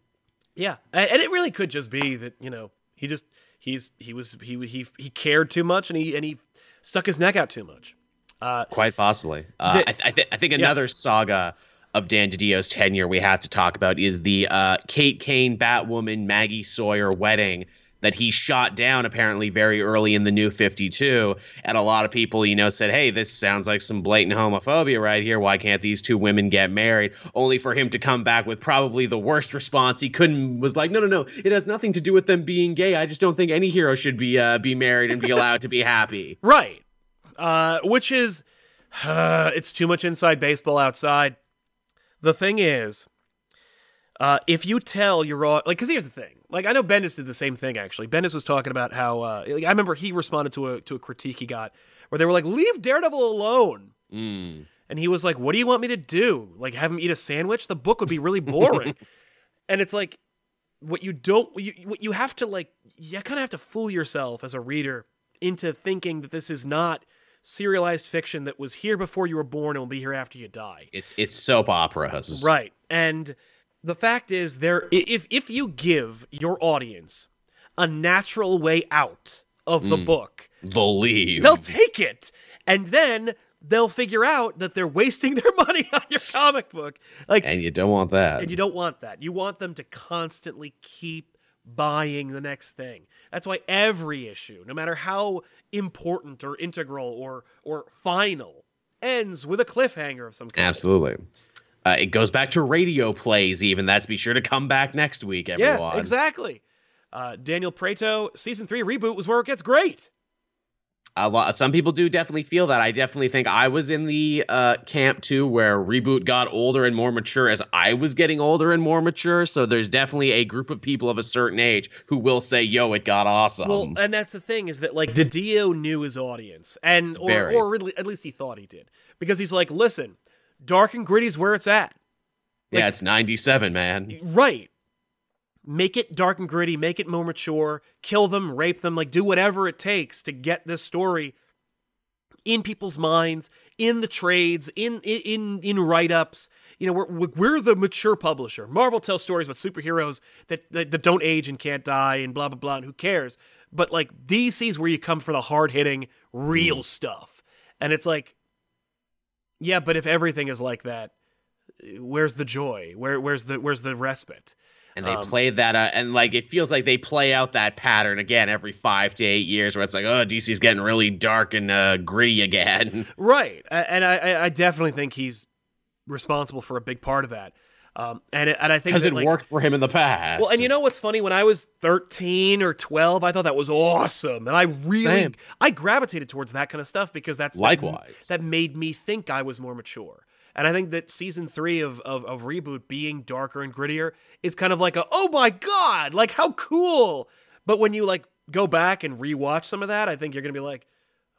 yeah, and, and it really could just be that you know he just he's he was he he he cared too much and he and he stuck his neck out too much. Uh, Quite possibly. Uh, Did- I, th- I, th- I think another saga of Dan DiDio's tenure we have to talk about is the uh, Kate Kane Batwoman Maggie Sawyer wedding that he shot down apparently very early in the New Fifty Two, and a lot of people, you know, said, "Hey, this sounds like some blatant homophobia right here. Why can't these two women get married?" Only for him to come back with probably the worst response he couldn't. Was like, "No, no, no. It has nothing to do with them being gay. I just don't think any hero should be uh, be married and be allowed to be happy." Right. Uh, which is, uh, it's too much inside baseball outside. The thing is, uh, if you tell your au- like, because here's the thing. Like, I know Bendis did the same thing. Actually, Bendis was talking about how. Uh, like, I remember he responded to a to a critique he got where they were like, "Leave Daredevil alone," Mm. and he was like, "What do you want me to do? Like, have him eat a sandwich? The book would be really boring." and it's like, what you don't, you what you have to like, you kind of have to fool yourself as a reader into thinking that this is not serialized fiction that was here before you were born and will be here after you die. It's it's soap operas. Right. And the fact is there if if you give your audience a natural way out of the hmm. book, Believe. they'll take it. And then they'll figure out that they're wasting their money on your comic book. Like and you don't want that. and you don't want that. You want them to constantly keep buying the next thing. That's why every issue, no matter how important or integral or or final, ends with a cliffhanger of some kind. Absolutely. Uh, it goes back to radio plays, even. That's be sure to come back next week, everyone. Yeah, exactly. Uh, Daniel Prato, season three reboot was where it gets great. A lot, some people do definitely feel that. I definitely think I was in the uh, camp too, where reboot got older and more mature as I was getting older and more mature. So there's definitely a group of people of a certain age who will say, "Yo, it got awesome." Well, and that's the thing is that like Didio knew his audience, and or, or really, at least he thought he did, because he's like, listen, dark and gritty's where it's at. yeah, it's 97, man. Right. Make it dark and gritty, make it more mature, kill them, rape them, like do whatever it takes to get this story in people's minds, in the trades, in in in write-ups. You know, we're we're the mature publisher. Marvel tells stories about superheroes that, that that don't age and can't die and blah blah blah and who cares. But like DC's where you come for the hard-hitting real mm. stuff. And it's like yeah, but if everything is like that, where's the joy? Where where's the where's the respite? And they Um, played that, uh, and like it feels like they play out that pattern again every five to eight years, where it's like, oh, DC's getting really dark and uh, gritty again. Right, and I- I, definitely think he's responsible for a big part of that. Um, and and I think Because it like, worked for him in the past. Well, and you know what's funny? When I was thirteen or twelve, I thought that was awesome, and I really Same. I gravitated towards that kind of stuff because that's Likewise. that, made me think I was more mature. And I think that season three of, of, of reboot being darker and grittier is kind of like a oh my god, like how cool. But when you like go back and rewatch some of that, I think you're gonna be like,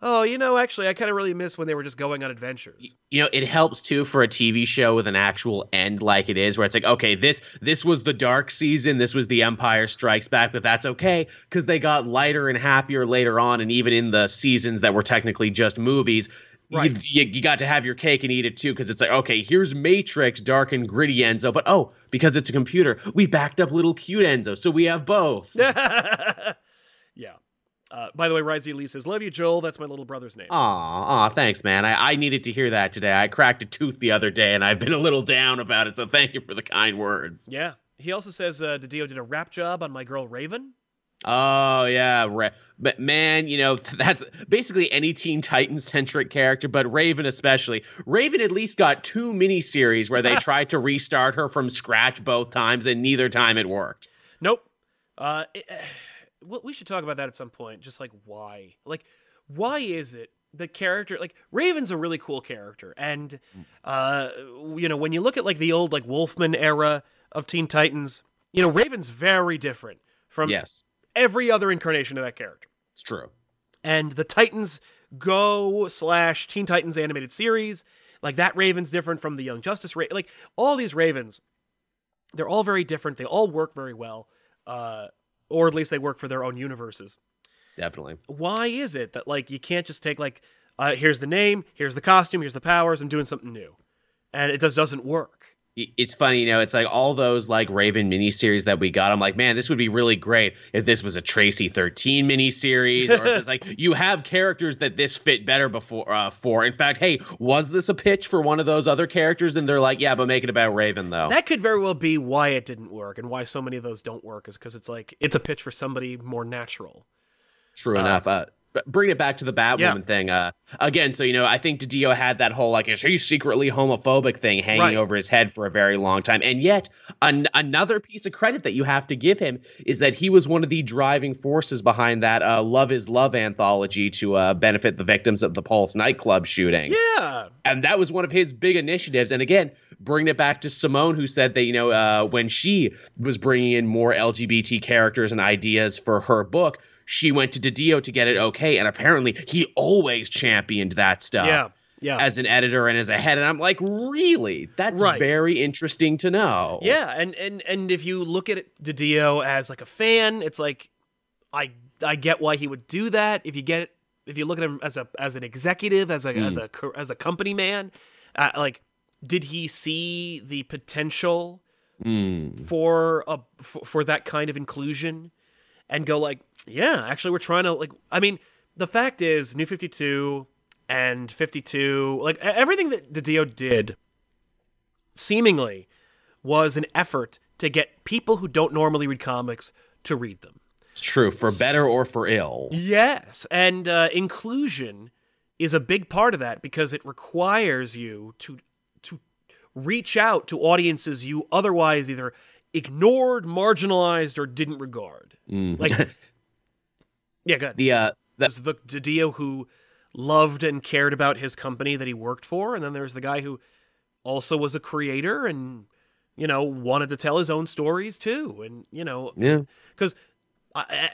oh, you know, actually, I kind of really miss when they were just going on adventures. you know it helps too for a tv show with an actual end like it is where it's like okay this this was the dark season this was the empire strikes back but that's okay because they got lighter and happier later on and even in the seasons that were technically just movies Right. you, you, you got to have your cake and eat it too because it's like okay here's matrix dark and gritty enzo but oh because it's a computer we backed up little cute enzo so we have both yeah. Uh, by the way, Rise Lee says, "Love you, Joel. That's my little brother's name." Aw, aw, thanks, man. I, I needed to hear that today. I cracked a tooth the other day, and I've been a little down about it. So thank you for the kind words. Yeah. He also says uh, Didio did a rap job on my girl Raven. Oh yeah, Ra- but man, you know that's basically any Teen Titans centric character, but Raven especially. Raven at least got two miniseries where they tried to restart her from scratch both times, and neither time it worked. Nope. Uh, it- well, we should talk about that at some point. Just like why, like why is it the character like Raven's a really cool character, and uh, you know when you look at like the old like Wolfman era of Teen Titans, you know Raven's very different from yes, every other incarnation of that character. it's true. and the Titans Go slash Teen Titans animated series, like that Raven's different from the Young Justice Raven. like all these Ravens, they're all very different. They all work very well, uh, or at least they work for their own universes. Definitely. Why is it that like you can't just take like, uh, here's the name, here's the costume, here's the powers, I'm doing something new, and it just doesn't work. It's funny, you know. It's like all those like Raven miniseries that we got. I'm like, man, this would be really great if this was a Traci 13 miniseries, or if it's like you have characters that this fit better before. Uh, for in fact, hey, was this a pitch for one of those other characters? And they're like, yeah, but make it about Raven though. That could very well be why it didn't work and why so many of those don't work is because it's like it's a pitch for somebody more natural. True uh, enough. Uh, bring it back to the Batwoman Yeah. thing. Uh, again, so you know, I think Didio had that whole like is he secretly homophobic thing hanging Right. over his head for a very long time, and yet an- another piece of credit that you have to give him is that he was one of the driving forces behind that uh, "Love Is Love" anthology to uh, benefit the victims of the Pulse nightclub shooting Yeah. and that was one of his big initiatives. And again, bringing it back to Simone, who said that you know uh, when she was bringing in more LGBT characters and ideas for her book, she went to Didio to get it okay, and apparently he always championed that stuff. Yeah. Yeah. As an editor and as a head, and I'm like, really? That's Right. very interesting to know. Yeah, and and and if you look at Didio as like a fan, it's like I I get why he would do that. If you get it, if you look at him as a as an executive, as a as a as a company man, uh, like did he see the potential Mm. for a for, for that kind of inclusion and go like, yeah, actually we're trying to like I mean, the fact is New 52 and 52, like everything that Didio did seemingly was an effort to get people who don't normally read comics to read them. It's true, for better or for ill. Yes, and uh, inclusion is a big part of that because it requires you to to reach out to audiences you otherwise either ignored, marginalized, or didn't regard. Mm. Like, yeah, good. the uh, There's the Didio who loved and cared about his company that he worked for, and then there's the guy who also was a creator and you know wanted to tell his own stories too, and you know yeah. because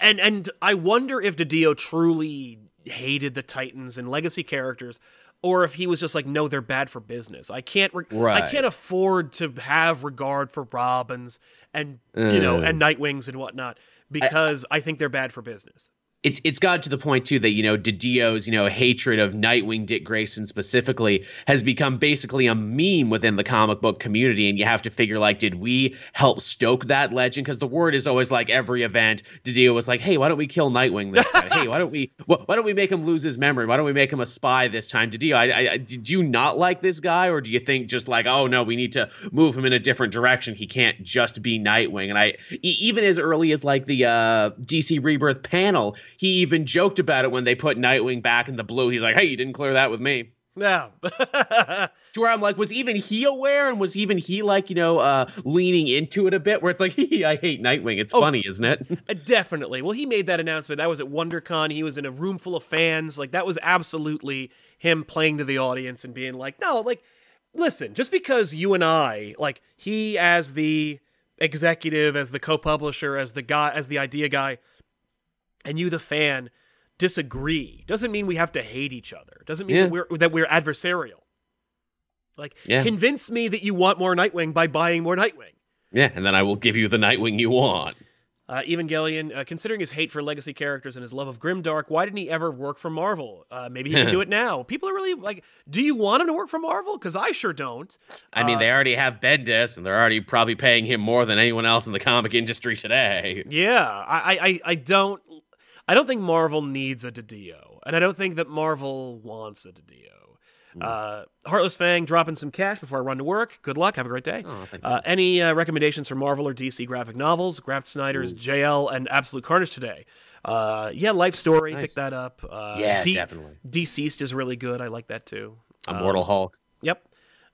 and and I wonder if Didio truly hated the Titans and legacy characters, or if he was just like, no, they're bad for business. I can't, re- I can't afford to have regard for Robins and you know Uh. and Nightwings and whatnot because I think they're bad for business. It's it's gotten to the point too that you know Didio's you know hatred of Nightwing Dick Grayson specifically has become basically a meme within the comic book community, and you have to figure like, did we help stoke that legend? Because the word is always like every event, Didio was like, hey, why don't we kill Nightwing this time? hey, why don't we wh- why don't we make him lose his memory? Why don't we make him a spy this time? Didio, I, I, did you not like this guy, or do you think just like, oh no, we need to move him in a different direction? He can't just be Nightwing. And I even as early as like the uh, DC Rebirth panel, he even joked about it when they put Nightwing back in the blue. He's like, "Hey, you didn't clear that with me." Yeah. To where I'm like, was even he aware, and was even he like, you know, uh, leaning into it a bit? Where it's like, hee, I hate Nightwing. It's Oh. funny, isn't it? Uh, Definitely. Well, he made that announcement. That was at WonderCon. He was in a room full of fans. Like that was absolutely him playing to the audience and being like, "No, like listen, just because you and I, like he as the executive, as the co-publisher, as the guy, as the idea guy, and you the fan disagree doesn't mean we have to hate each other. Doesn't mean Yeah. that we're that we're adversarial. Like Yeah. convince me that you want more Nightwing by buying more Nightwing. yeah, and then I will give you the Nightwing you want. Uh, Evangelion, uh, considering his hate for legacy characters and his love of Grimdark, why didn't he ever work for Marvel? Uh, maybe he can do it now. People are really like, do you want him to work for Marvel? Because I sure don't. I mean, Uh, they already have Bendis, and they're already probably paying him more than anyone else in the comic industry today. Yeah, I, I- I don't, I don't think Marvel needs a Didio, and I don't think that Marvel wants a Didio. Hmm. Uh, Heartless Fang dropping some cash before I run to work. Good luck. Have a great day. Oh, Uh, any uh, recommendations for Marvel or DC graphic novels? Graft Snyder's JL and Absolute Carnage today. Uh, yeah, Life Story. Nice. Pick that up. Uh, yeah, D- definitely. DCeased is really good. I like that too. Immortal Hulk. Yep.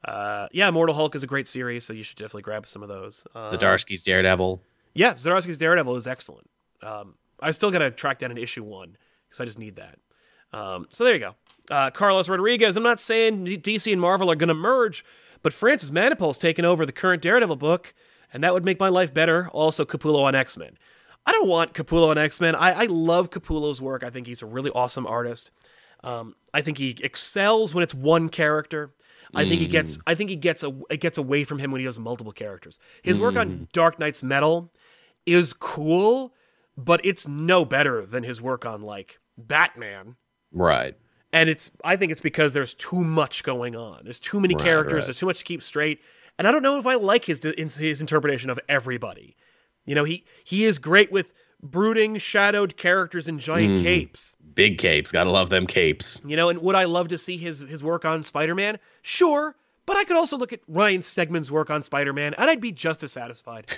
Uh, yeah, Immortal Hulk is a great series, so you should definitely grab some of those. Uh, Zdarsky's Daredevil. yeah, Zdarsky's Daredevil is excellent. Um, I still got to track down an issue one because I just need that. Um, so there you go. Uh, Carlos Rodriguez. I'm not saying DC and Marvel are going to merge, but Francis Manapul's taken over the current Daredevil book, and that would make my life better. Also, Capullo on X Men. I don't want Capullo on X Men. I, I love Capullo's work. I think he's a really awesome artist. Um, I think he excels when it's one character. I think he gets. I think he gets a. It gets away from him when he does multiple characters. His work on Dark Nights Metal is cool, but it's no better than his work on like Batman. Right. And it's. I think it's because there's too much going on. There's too many Right, characters. right. There's too much to keep straight. And I don't know if I like his his interpretation of everybody. You know, he he is great with brooding, shadowed characters in giant Mhm. capes. Big capes. Gotta love them capes. You know, and would I love to see his his work on Spider Man? Sure, But I could also look at Ryan Stegman's work on Spider-Man, and I'd be just as satisfied.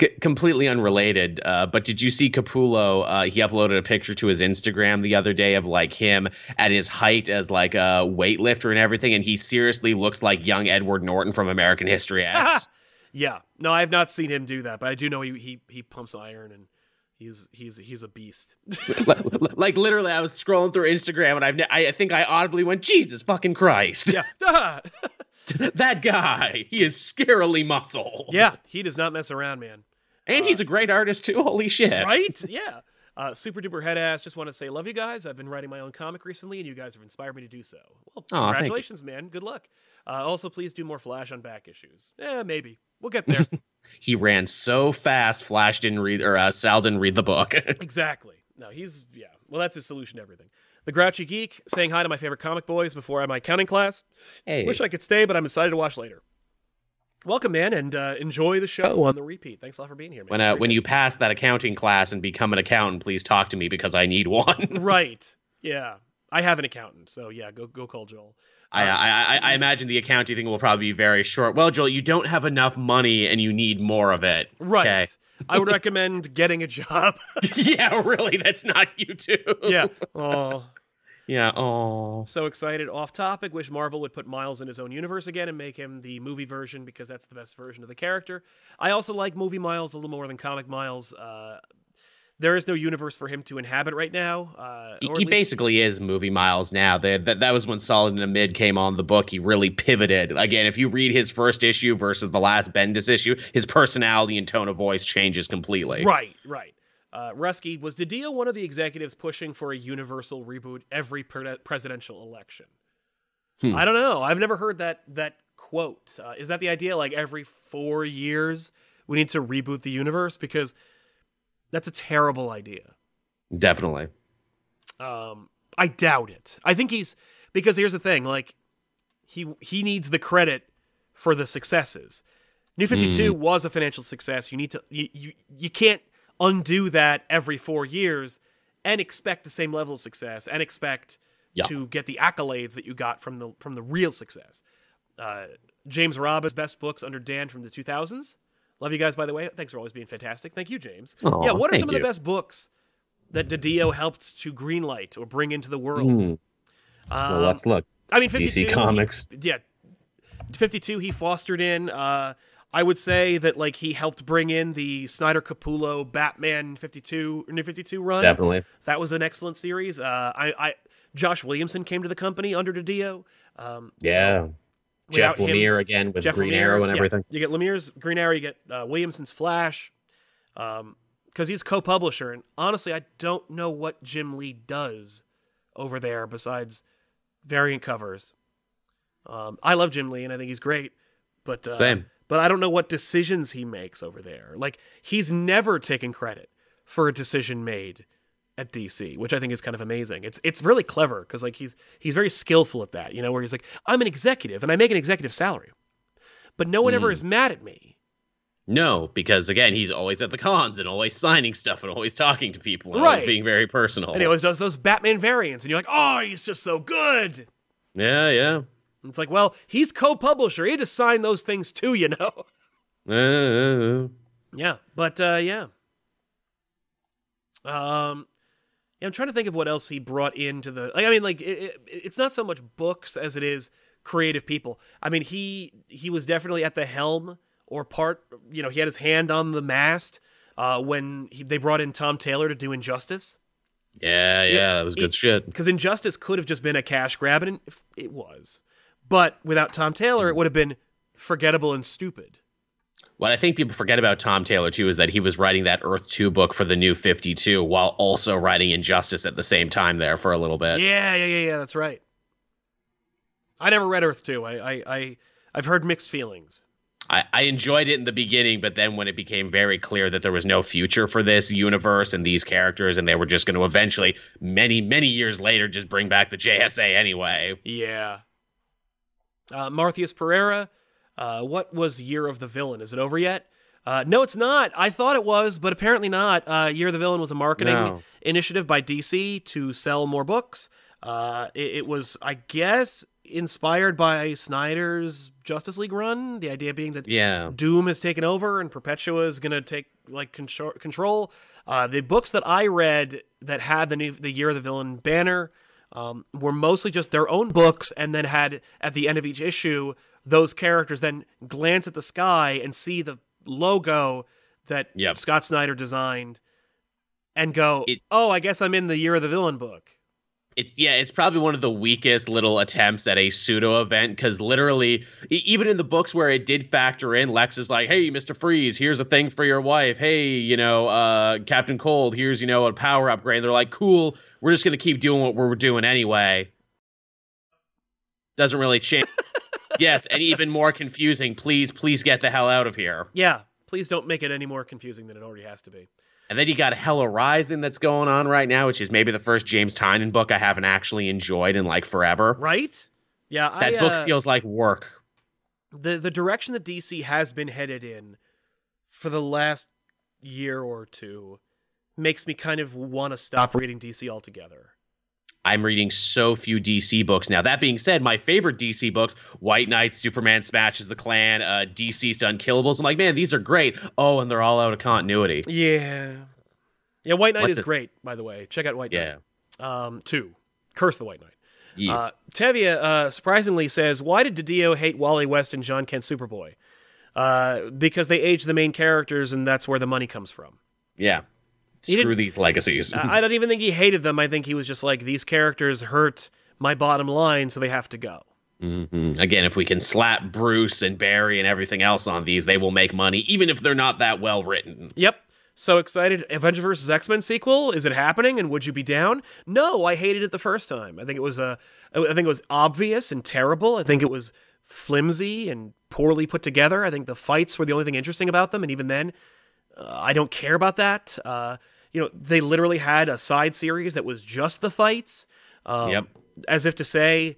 C- completely unrelated. Uh, but did you see Capullo? Uh, he uploaded a picture to his Instagram the other day of like him at his height as like a weightlifter and everything, and he seriously looks like young Edward Norton from American History X. yeah, no, I have not seen him do that, but I do know he he, he pumps iron and he's he's he's a beast. like literally, I was scrolling through Instagram and I've I think I audibly went, Jesus fucking Christ! yeah, that guy, he is scarily muscle. yeah, he does not mess around, man. and he's a great artist too. Holy shit! Right? Yeah. Uh, super duper head ass. Just want to say, love you guys. I've been writing my own comic recently, and you guys have inspired me to do so. Well, Aw, thank you. congratulations, man. Good luck. Uh, also, please do more Flash on back issues. Eh, maybe we'll get there. He ran so fast. Flash didn't read, or uh, Sal didn't read the book. exactly. No, he's yeah. Well, that's his solution to everything. The Grouchy Geek saying hi to my favorite comic boys before my counting class. hey, Wish I could stay, but I'm excited to watch later. Welcome, man, and uh, enjoy the show on the repeat. Thanks a lot for being here, man. when uh, when you pass that accounting class and become an accountant, please talk to me because I need one. right. Yeah, I have an accountant, so yeah, go go call Joel. I, I, I I imagine the accounting thing will probably be very short. Well, Joel, you don't have enough money and you need more of it. Right. Okay. I would recommend getting a job. yeah, really, that's not you too. yeah. Oh, Yeah. Oh. so excited. Off topic. Wish Marvel would put Miles in his own universe again and make him the movie version because that's the best version of the character. I also like movie Miles a little more than comic Miles. Uh, there is no universe for him to inhabit right now. Uh, He, least- basically is movie miles now. That that that was when Saladin Ahmed came on the book. He really pivoted. Again, if you read his first issue versus the last Bendis issue, his personality and tone of voice changes completely. Right, right. Uh, Rusky, was Didio one of the executives pushing for a universal reboot every pre- presidential election? Hmm. I don't know. I've never heard that that quote. Uh, is that the idea? Like every four years we need to reboot the universe because that's a terrible idea. Definitely. Um, I doubt it. I think he's because here's the thing: like he he needs the credit for the successes. New Fifty Two was a financial success. You need to you, you you can't undo that every four years and expect the same level of success and expect Yeah. to get the accolades that you got from the from the real success. Uh, James Robbins' best books under Dan from the 2000s. Love you guys, by the way. Thanks for always being fantastic. Thank you, James. Aw, yeah, what are some of the best books that Didio helped to greenlight or bring into the world? Hmm. Um, Well, let's look. I mean, 52, DC he- Comics. yeah, 52. He fostered in. Uh, I would say that like he helped bring in the Snyder Capullo Batman 52 New 52 run. Definitely. That was an excellent series. Uh, I, I Josh Williamson came to the company under Didio. Um, Yeah. without Jeff him- Lemire again with Jeff Green Lemire, Arrow and yeah. everything. You get Lemire's Green Arrow, you get uh, Williamson's Flash, because he's co-publisher. And honestly, I don't know what Jim Lee does over there besides variant covers. Um, I love Jim Lee, and I think he's great, but uh, Same. But I don't know what decisions he makes over there. Like he's never taken credit for a decision made at DC, which I think is kind of amazing. It's it's really clever because like he's he's very skillful at that. You know, where he's like, I'm an executive and I make an executive salary, but no one ever Mm. is mad at me. No, because again, he's always at the cons and always signing stuff and always talking to people and Right. always being very personal. And he always does those Batman variants, and you're like, oh, he's just so good. Yeah, yeah. And it's like, well, he's co-publisher. He had to sign those things too, you know. Uh, Yeah, but uh, yeah. Um, I'm trying to think of what else he brought into the. Like, I mean, like it, it, it's not so much books as it is creative people. I mean, he he was definitely at the helm or part. You know, he had his hand on the mast uh, when he, they brought in Tom Taylor to do Injustice. yeah, yeah, that was good it- shit. Because Injustice could have just been a cash grab, and it, it was. But without Tom Taylor, it would have been forgettable and stupid. What I think people forget about Tom Taylor too is that he was writing that Earth 2 book for the new 52 while also writing Injustice at the same time there for a little bit. Yeah, yeah, yeah, yeah. That's right. I never read Earth Two. I, I, I I've heard mixed feelings. I, I enjoyed it in the beginning, but then when it became very clear that there was no future for this universe and these characters, and they were just going to eventually, many, many years later, just bring back the JSA anyway. Yeah. Uh, Marthius Pereira. Uh, what was Year of the Villain? Is it over yet? Uh, no, it's not. I thought it was, but apparently not. Uh, Year of the Villain was a marketing No. initiative by DC to sell more books. Uh, it, it was, I guess, inspired by Snyder's Justice League run. The idea being that Yeah. Doom has taken over and Perpetua is going to take like control. control. Uh, the books that I read that had the new, the Year of the Villain banner um, were mostly just their own books, and then had at the end of each issue those characters then glance at the sky and see the logo that Yep. Scott Snyder designed, and go, It- "Oh, I guess I'm in the Year of the Villain book." It's yeah, it's probably one of the weakest little attempts at a pseudo event because literally, e- even in the books where it did factor in, Lex is like, "Hey, Mister Freeze, here's a thing for your wife. Hey, you know, uh, Captain Cold, here's you know a power upgrade." And they're like, "Cool, we're just gonna keep doing what we're doing anyway." Doesn't really change. yes, and even more confusing. Please, please get the hell out of here. Yeah, please don't make it any more confusing than it already has to be. And then you got Hell Arisen that's going on right now, which is maybe the first James Tynion book I haven't actually enjoyed in like forever. Right? Yeah, That I, book uh, feels like work. the the direction that DC has been headed in for the last year or two makes me kind of want to stop reading DC altogether. I'm reading so few DC books now. That being said, my favorite DC books, White Knight, Superman Smashes the Klan, uh, DC's Unkillables. I'm like, man, these are great. Oh, and they're all out of continuity. Yeah. Yeah, White Knight What is the- great, by the way. Check out White Yeah. Knight. Um, two. Curse the White Knight. Yeah. Uh, Tevia uh, surprisingly says, "Why did Didio hate Wally West and Jon Kent Superboy? Uh, because they aged the main characters, and that's where the money comes from. yeah. Screw these legacies. I I don't even think he hated them. I think he was just like, these characters hurt my bottom line, so they have to go. Mhm. Again, if we can slap Bruce and Barry and everything else on these, they will make money, even if they're not that well written. Yep. So excited. Avengers vs. X Men sequel. Is it happening? And would you be down? No, I hated it the first time. I think it was uh, I think it was obvious and terrible. I think it was flimsy and poorly put together. I think the fights were the only thing interesting about them, and even then, uh, I don't care about that. Uh, you know, they literally had a side series that was just the fights. Um, Yep. As if to say,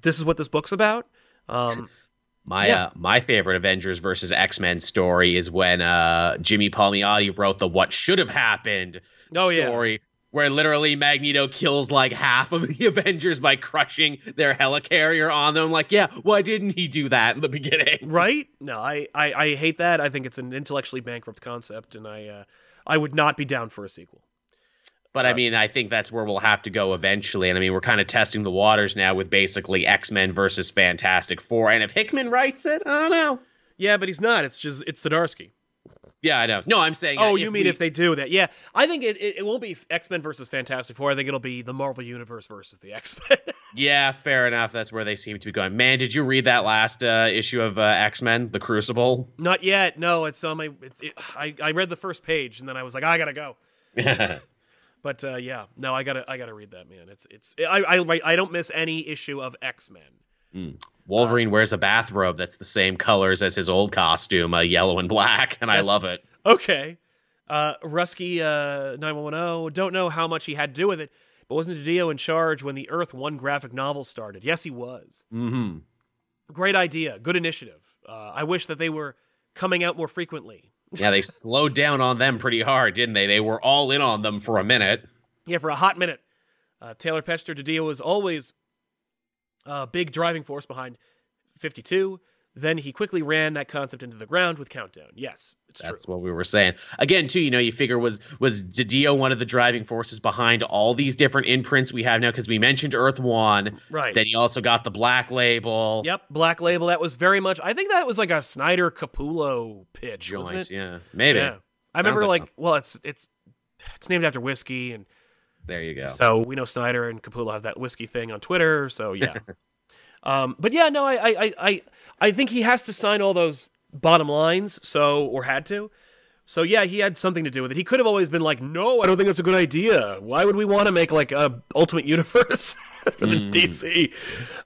this is what this book's about. Um, My Yeah. uh, my favorite Avengers versus X Men story is when uh, Jimmy Palmiotti wrote the "What Should Have Happened" Oh, yeah. Where literally Magneto kills like half of the Avengers by crushing their helicarrier on them. Like, yeah, why didn't he do that in the beginning? right? No, I, I, I hate that. I think it's an intellectually bankrupt concept, and I uh, I would not be down for a sequel. But I mean, I think that's where we'll have to go eventually. And I mean, we're kind of testing the waters now with basically X Men versus Fantastic Four. And if Hickman writes it, I don't know. Yeah, but he's not. It's just it's Zdarsky. Yeah, I know. No, I'm saying. Oh, uh, you mean we- if they do that? Yeah, I think it, it, it won't be X Men versus Fantastic Four. I think it'll be the Marvel Universe versus the X Men. Yeah, fair enough. That's where they seem to be going. Man, did you read that last uh, issue of uh, X Men, The Crucible? not yet. No, it's on my. It's, it, I I read the first page and then I was like, I gotta go. But uh, yeah, no, I gotta I gotta read that man. It's it's I I I don't miss any issue of X Men. Wolverine wears a bathrobe that's the same colors as his old costume, uh, yellow and black, and I love it. Okay. Uh, Rusky uh, 9110, don't know how much he had to do with it, but wasn't Didio in charge when the Earth 1 graphic novel started? Yes, he was. Mm-hmm. Great idea. Good initiative. Uh, I wish that they were coming out more frequently. Yeah, they slowed down on them pretty hard, didn't they? They were all in on them for a minute. Yeah, for a hot minute. Uh, Taylor Pester Didio was always a big driving force behind 52. Then he quickly ran that concept into the ground with Countdown. Yes, it's That's true. what we were saying. Again, too, you know, you figure was was Didio one of the driving forces behind all these different imprints we have now? Because we mentioned Earth One, Right. then he also got the Black Label. Yep, Black Label. That was very much. I think that was like a Snyder Capullo pitch, wasn't it? yeah, maybe. Yeah. I Sounds remember like like, well, it's it's it's named after whiskey, and There you go. so we know Snyder and Capullo have that whiskey thing on Twitter. So yeah. um, but yeah, no, I, I I I I think he has to sign all those bottom lines. So or had to. So yeah, he had something to do with it. He could have always been like, "No, I don't think that's a good idea. Why would we want to make like a Ultimate Universe for the DC?"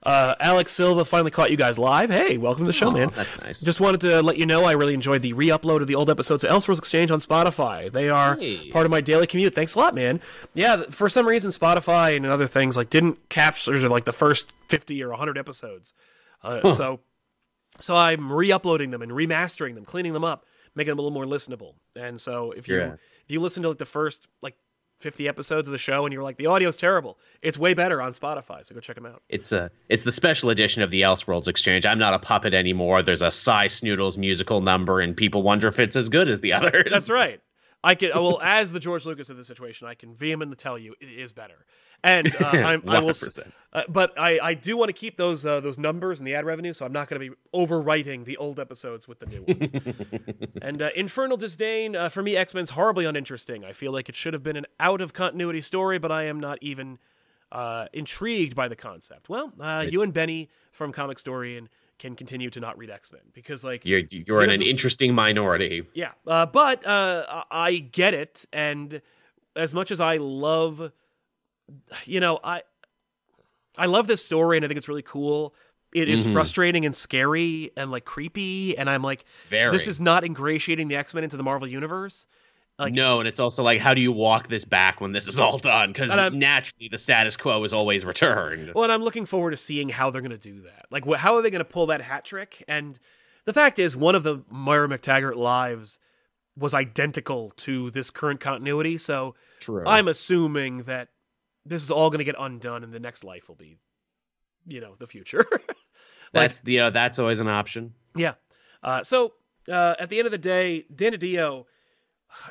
Uh, Alex Silva finally caught you guys live. Hey, welcome to the show, Aw, man. That's nice. Just wanted to let you know I really enjoyed the re-upload of the old episodes of Elseworlds Exchange on Spotify. They are Hey. part of my daily commute. Thanks a lot, man. Yeah, for some reason Spotify and other things like didn't capture like the first 50 or 100 episodes. Uh, So so I'm re-uploading them and remastering them, cleaning them up, making them a little more listenable. And so if you Yeah. if you listen to like the first like 50 episodes of the show and you're like, the audio's terrible, it's way better on Spotify. So go check them out. It's a it's the special edition of the Elseworlds Exchange. I'm not a puppet anymore. There's a Sy Snootles musical number, and people wonder if it's as good as the others. That's right. I can well as the George Lucas of the situation, I can vehemently tell you it is better. And uh, I'm, I will, s- 100%. uh, but I, I do want to keep those uh, those numbers and the ad revenue, so I'm not going to be overwriting the old episodes with the new ones. and uh, Infernal Disdain uh, for me, X Men's horribly uninteresting. I feel like it should have been an out of continuity story, but I am not even uh, intrigued by the concept. Well, uh, you and Benny from Comicstorian can continue to not read X Men because like You're you're in an interesting minority. yeah, uh, but uh, I get it, and as much as I love, you know, I I love this story, and I think it's really cool. It is Mhm. frustrating and scary and like creepy, and I'm like, Very. this is not ingratiating the X Men into the Marvel universe. Like- no, and it's also like, how do you walk this back when this is all done? Because naturally, the status quo is always returned. Well, and I'm looking forward to seeing how they're going to do that. Like, wh- how are they going to pull that hat trick? And the fact is, one of the Moira MacTaggert lives was identical to this current continuity, so True. I'm assuming that this is all going to get undone, and the next life will be, you know, the future. that's you know that's always an option. yeah. Uh, so uh, at the end of the day, Dan DiDio,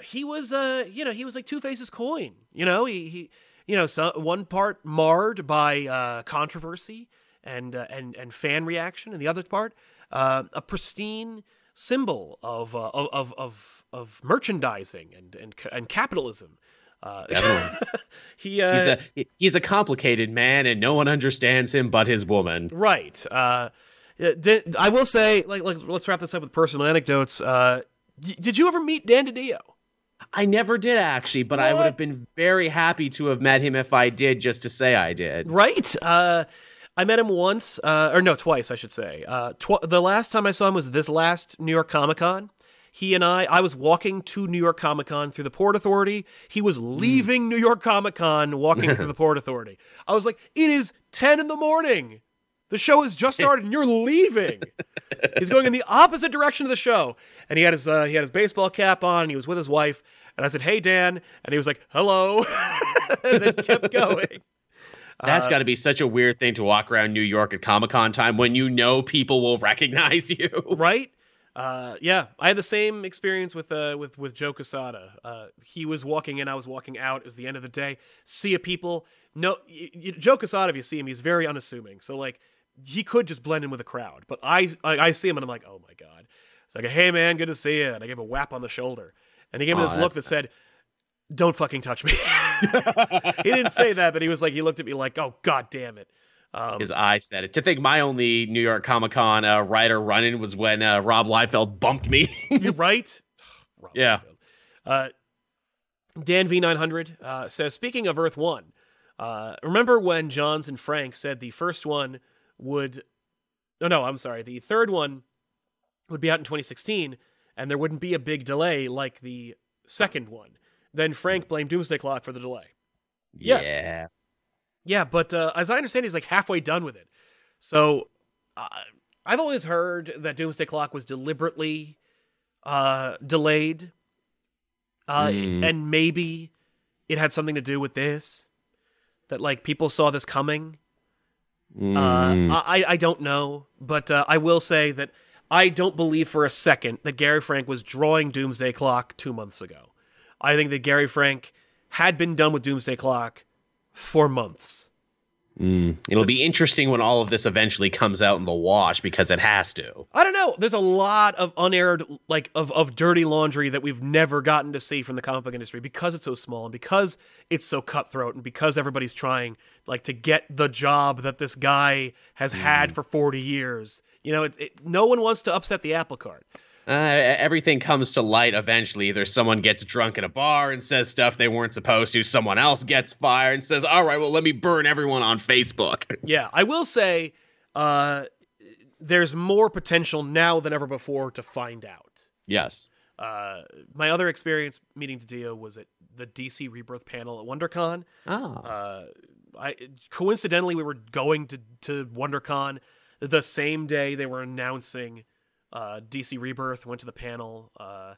he was, uh, you know, he was like Two-Face's coin. You know, he, he you know, so, one part marred by uh, controversy and uh, and and fan reaction, and the other part uh, a pristine symbol of uh, of of of merchandising and and and capitalism. Uh, he uh, he's a he's a complicated man, and no one understands him but his woman. Right. Uh, did, I will say, like, like, let's wrap this up with personal anecdotes. Uh, did you ever meet Dan DiDio? I never did actually, but I would have been very happy to have met him if I did, just to say I did. Right. Uh, I met him once, uh, or no, twice, I should say. Uh, tw- the last time I saw him was this last New York Comic Con. He and I, I was walking to New York Comic Con through the Port Authority. He was leaving New York Comic Con, walking through the Port Authority. I was like, it is 10 in the morning. The show has just started and you're leaving. He's going in the opposite direction of the show. And he had his uh, he had his baseball cap on and he was with his wife. And I said, Hey Dan. And he was like, Hello. and then kept going. That's Uh, got to be such a weird thing to walk around New York at Comic Con time when you know people will recognize you. right? Uh, yeah, I had the same experience with uh, with with Joe Quesada. Uh, he was walking in, I was walking out. It was the end of the day. See a people. No, y y Joe Quesada. If you see him, he's very unassuming. So like, he could just blend in with the crowd. But I, I, I see him and I'm like, oh my god. It's like, hey man, good to see you. And I gave him a whap on the shoulder, and he gave me Aw, this look that said, "Don't fucking touch me." he didn't say that, but he was like, he looked at me like, oh god damn it. Um, His eye said it. To think my only New York Comic Con uh, rider running was when uh, Rob Liefeld bumped me. You're right. Rob Yeah. Uh, Dan V900 uh, says, speaking of Earth One, uh, remember when Johns and Frank said the first one would, no, no, I'm sorry, the third one would be out in 2016, and there wouldn't be a big delay like the second one. Then Frank blamed Doomsday Clock for the delay. Yes. Yeah. Yeah, but uh, as I understand, he's like halfway done with it. So uh, I've always heard that Doomsday Clock was deliberately uh, delayed, uh, Mm. and maybe it had something to do with this. That like people saw this coming. Mm. Uh, I I don't know, but uh, I will say that I don't believe for a second that Gary Frank was drawing Doomsday Clock two months ago. I think that Gary Frank had been done with Doomsday Clock for months. Mm. It'll be interesting when all of this eventually comes out in the wash because it has to. I don't know. There's a lot of unaired, like of of dirty laundry that we've never gotten to see from the comic book industry because it's so small and because it's so cutthroat and because everybody's trying like to get the job that this guy has had for 40 years. You know, it's it, no one wants to upset the apple cart. Uh, everything comes to light eventually. Either someone gets drunk at a bar and says stuff they weren't supposed to, someone else gets fired and says, All right, well, let me burn everyone on Facebook. Yeah, I will say, uh, there's more potential now than ever before to find out. yes. Uh, my other experience meeting Dio was at the DC Rebirth panel at WonderCon. Oh. Uh, I coincidentally we were going to to WonderCon the same day they were announcing uh, DC Rebirth. Went to the panel. Uh,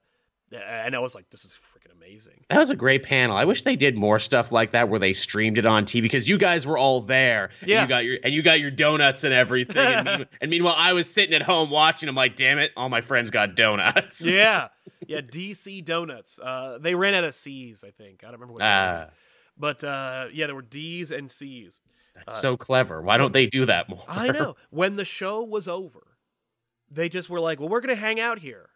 and I was like, this is freaking amazing. That was a great panel. I wish they did more stuff like that where they streamed it on TV because you guys were all there. and Yeah. you got your and you got your donuts and everything. and, and meanwhile, I was sitting at home watching. I'm like, damn it, all my friends got donuts. yeah, yeah. DC Donuts. Uh, they ran out of C's, I think. I don't remember what. they were. Ah, But uh, yeah, there were D's and C's. that's so clever. Why don't they do that more? I know. When the show was over, they just were like, "Well, we're gonna hang out here."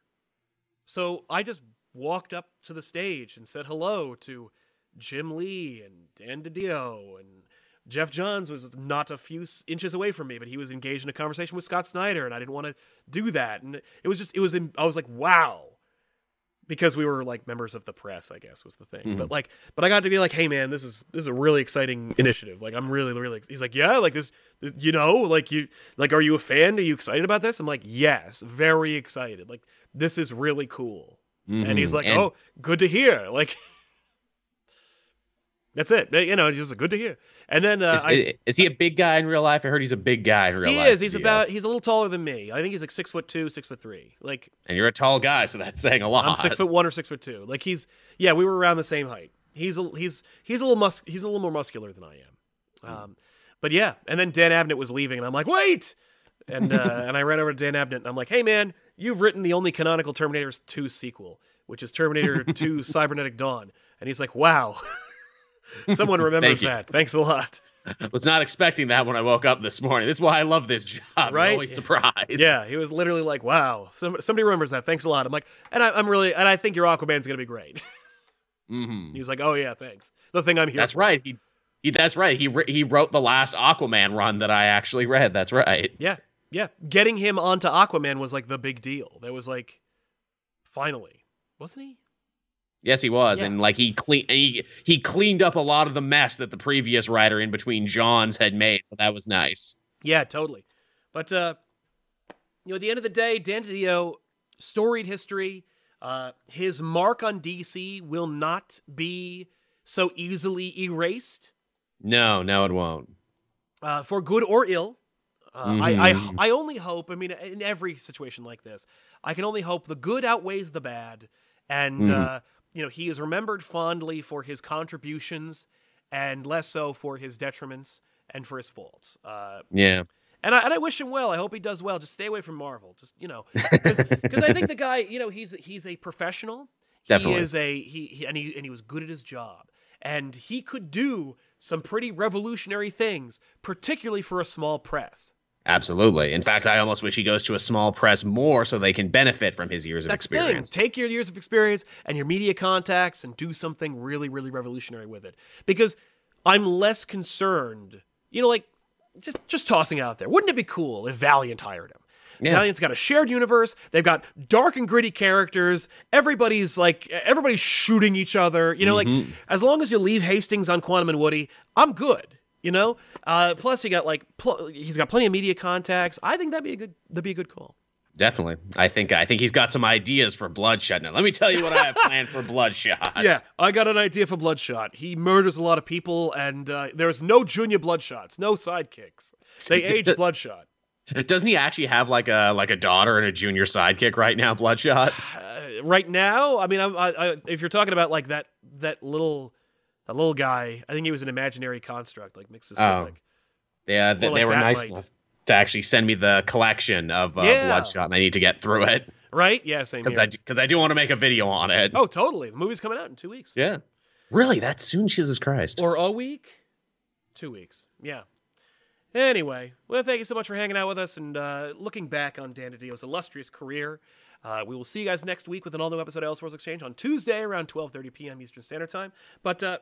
So I just walked up to the stage and said hello to Jim Lee and Dan DiDio and Geoff Johns was not a few inches away from me, but he was engaged in a conversation with Scott Snyder, and I didn't want to do that. And it was just, it was, in, I was like, wow, because we were like members of the press, I guess was the thing. But like, but I got to be like, hey man, this is this is a really exciting initiative. Like, I'm really, really. He's like, yeah, like this, you know, like you, like, are you a fan? Are you excited about this? I'm like, yes, very excited. Like, this is really cool. And he's Mhm. like, And- oh, good to hear. Like. That's it. You know, it's just good to hear. And then uh, is, I, is he a big guy in real life? I heard he's a big guy in real he life. He is. He's about. He's a little taller than me. I think he's like six foot two, six foot three. Like and you're a tall guy, so that's saying a lot. I'm six foot one or six foot two. Like he's. Yeah, we were around the same height. He's a he's he's a little mus he's a little more muscular than I am. Um, but yeah, and then Dan Abnett was leaving, and I'm like, wait. And uh, and I ran over to Dan Abnett, and I'm like, hey man, you've written the only canonical Terminator 2 sequel, which is Terminator 2 Cybernetic Dawn. And he's like, wow. Someone remembers you. that. Thanks a lot. Was not expecting that when I woke up this morning. This is why I love this job. Right? I'm always surprised. Yeah, he was literally like, "Wow, some, somebody remembers that. Thanks a lot." I'm like, and I, I'm really, and I think your Aquaman's gonna be great. hmm He's like, "Oh yeah, thanks." The thing I'm here. That's for. right. He, he that's right. He he wrote the last Aquaman run that I actually read. That's right. Yeah, yeah. Getting him onto Aquaman was like the big deal. That was like, finally, wasn't he? Yes, he was, Yeah. and like he clean he he cleaned up a lot of the mess that the previous writer in between Johns had made. So that was nice. Yeah, totally. But uh, you know, at the end of the day, Dan DiDio, storied history. Uh, his mark on DC will not be so easily erased. No, no, it won't. uh, for good or ill. Uh, I, I Mhm. I only hope. I mean, in every situation like this, I can only hope the good outweighs the bad, and Mhm. You know he is remembered fondly for his contributions, and less so for his detriments and for his faults. Uh, Yeah. and I and I wish him well. I hope he does well. Just stay away from Marvel. Just you know, because I think the guy, you know, he's he's a professional. Definitely. He is a he, he and he and he was good at his job, and he could do some pretty revolutionary things, particularly for a small press. Absolutely. In fact, I almost wish he goes to a small press more so they can benefit from his years of That's the experience. thing. Take your years of experience and your media contacts and do something really, really revolutionary with it. Because I'm less concerned. You know, like just just tossing out there. Wouldn't it be cool if Valiant hired him? Yeah. Valiant's got a shared universe. They've got dark and gritty characters. Everybody's like everybody's shooting each other. You know, like mm-hmm. as long as you leave Hastings on Quantum and Woody, I'm good. You know. Uh, plus, he got like pl- he's got plenty of media contacts. I think that'd be a good that'd be a good call. Definitely. I think I think he's got some ideas for Bloodshot. Now, let me tell you what I have planned for Bloodshot. Yeah, I got an idea for Bloodshot. He murders a lot of people, and uh, there's no junior Bloodshots, no sidekicks. They age Bloodshot. Doesn't he actually have like a like a daughter and a junior sidekick right now, Bloodshot? Uh, right now, I mean, I, I, if you're talking about like that that little that little guy, I think he was an imaginary construct, like Mixes Oh. Public. Yeah, th- like they were nice enough to actually send me the collection of uh, Yeah. Bloodshot, and I need to get through it Right? Yeah, same because. I because I do want to make a video on it. oh, totally. The movie's coming out in two weeks. yeah, really? That soon? Jesus Christ! Or a week? Two weeks. Yeah. Anyway, well, thank you so much for hanging out with us and uh, looking back on Dan DiDio's illustrious career. Uh, we will see you guys next week with an all-new episode of Elseworlds Exchange on Tuesday around 12:30 p.m. Eastern Standard Time. But uh,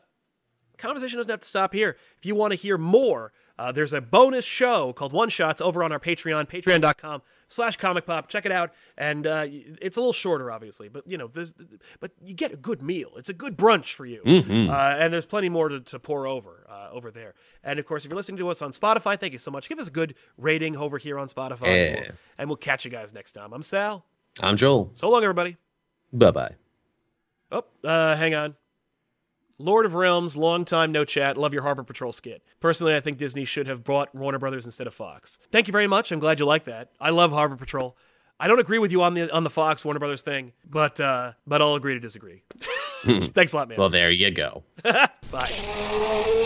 conversation doesn't have to stop here. If you want to hear more, uh, there's a bonus show called One Shots over on our Patreon, patreon.com slash comic pop. Check it out. And uh, it's a little shorter, obviously, but you know, there's, but you get a good meal. It's a good brunch for you. Mhm. Uh, and there's plenty more to, to pour over uh, over there. And of course, if you're listening to us on Spotify, thank you so much. Give us a good rating over here on Spotify. and, Yeah. we'll, and we'll catch you guys next time. I'm Sal. I'm Joel. So long, everybody. Bye bye. Oh, uh, hang on. Lord of Realms, long time no chat. Love your Harbor Patrol skit. Personally, I think Disney should have bought Warner Brothers instead of Fox. Thank you very much. I'm glad you like that. I love Harbor Patrol. I don't agree with you on the on the Fox Warner Brothers thing, but uh, but I'll agree to disagree. Thanks a lot, man. Well, there you go. Bye.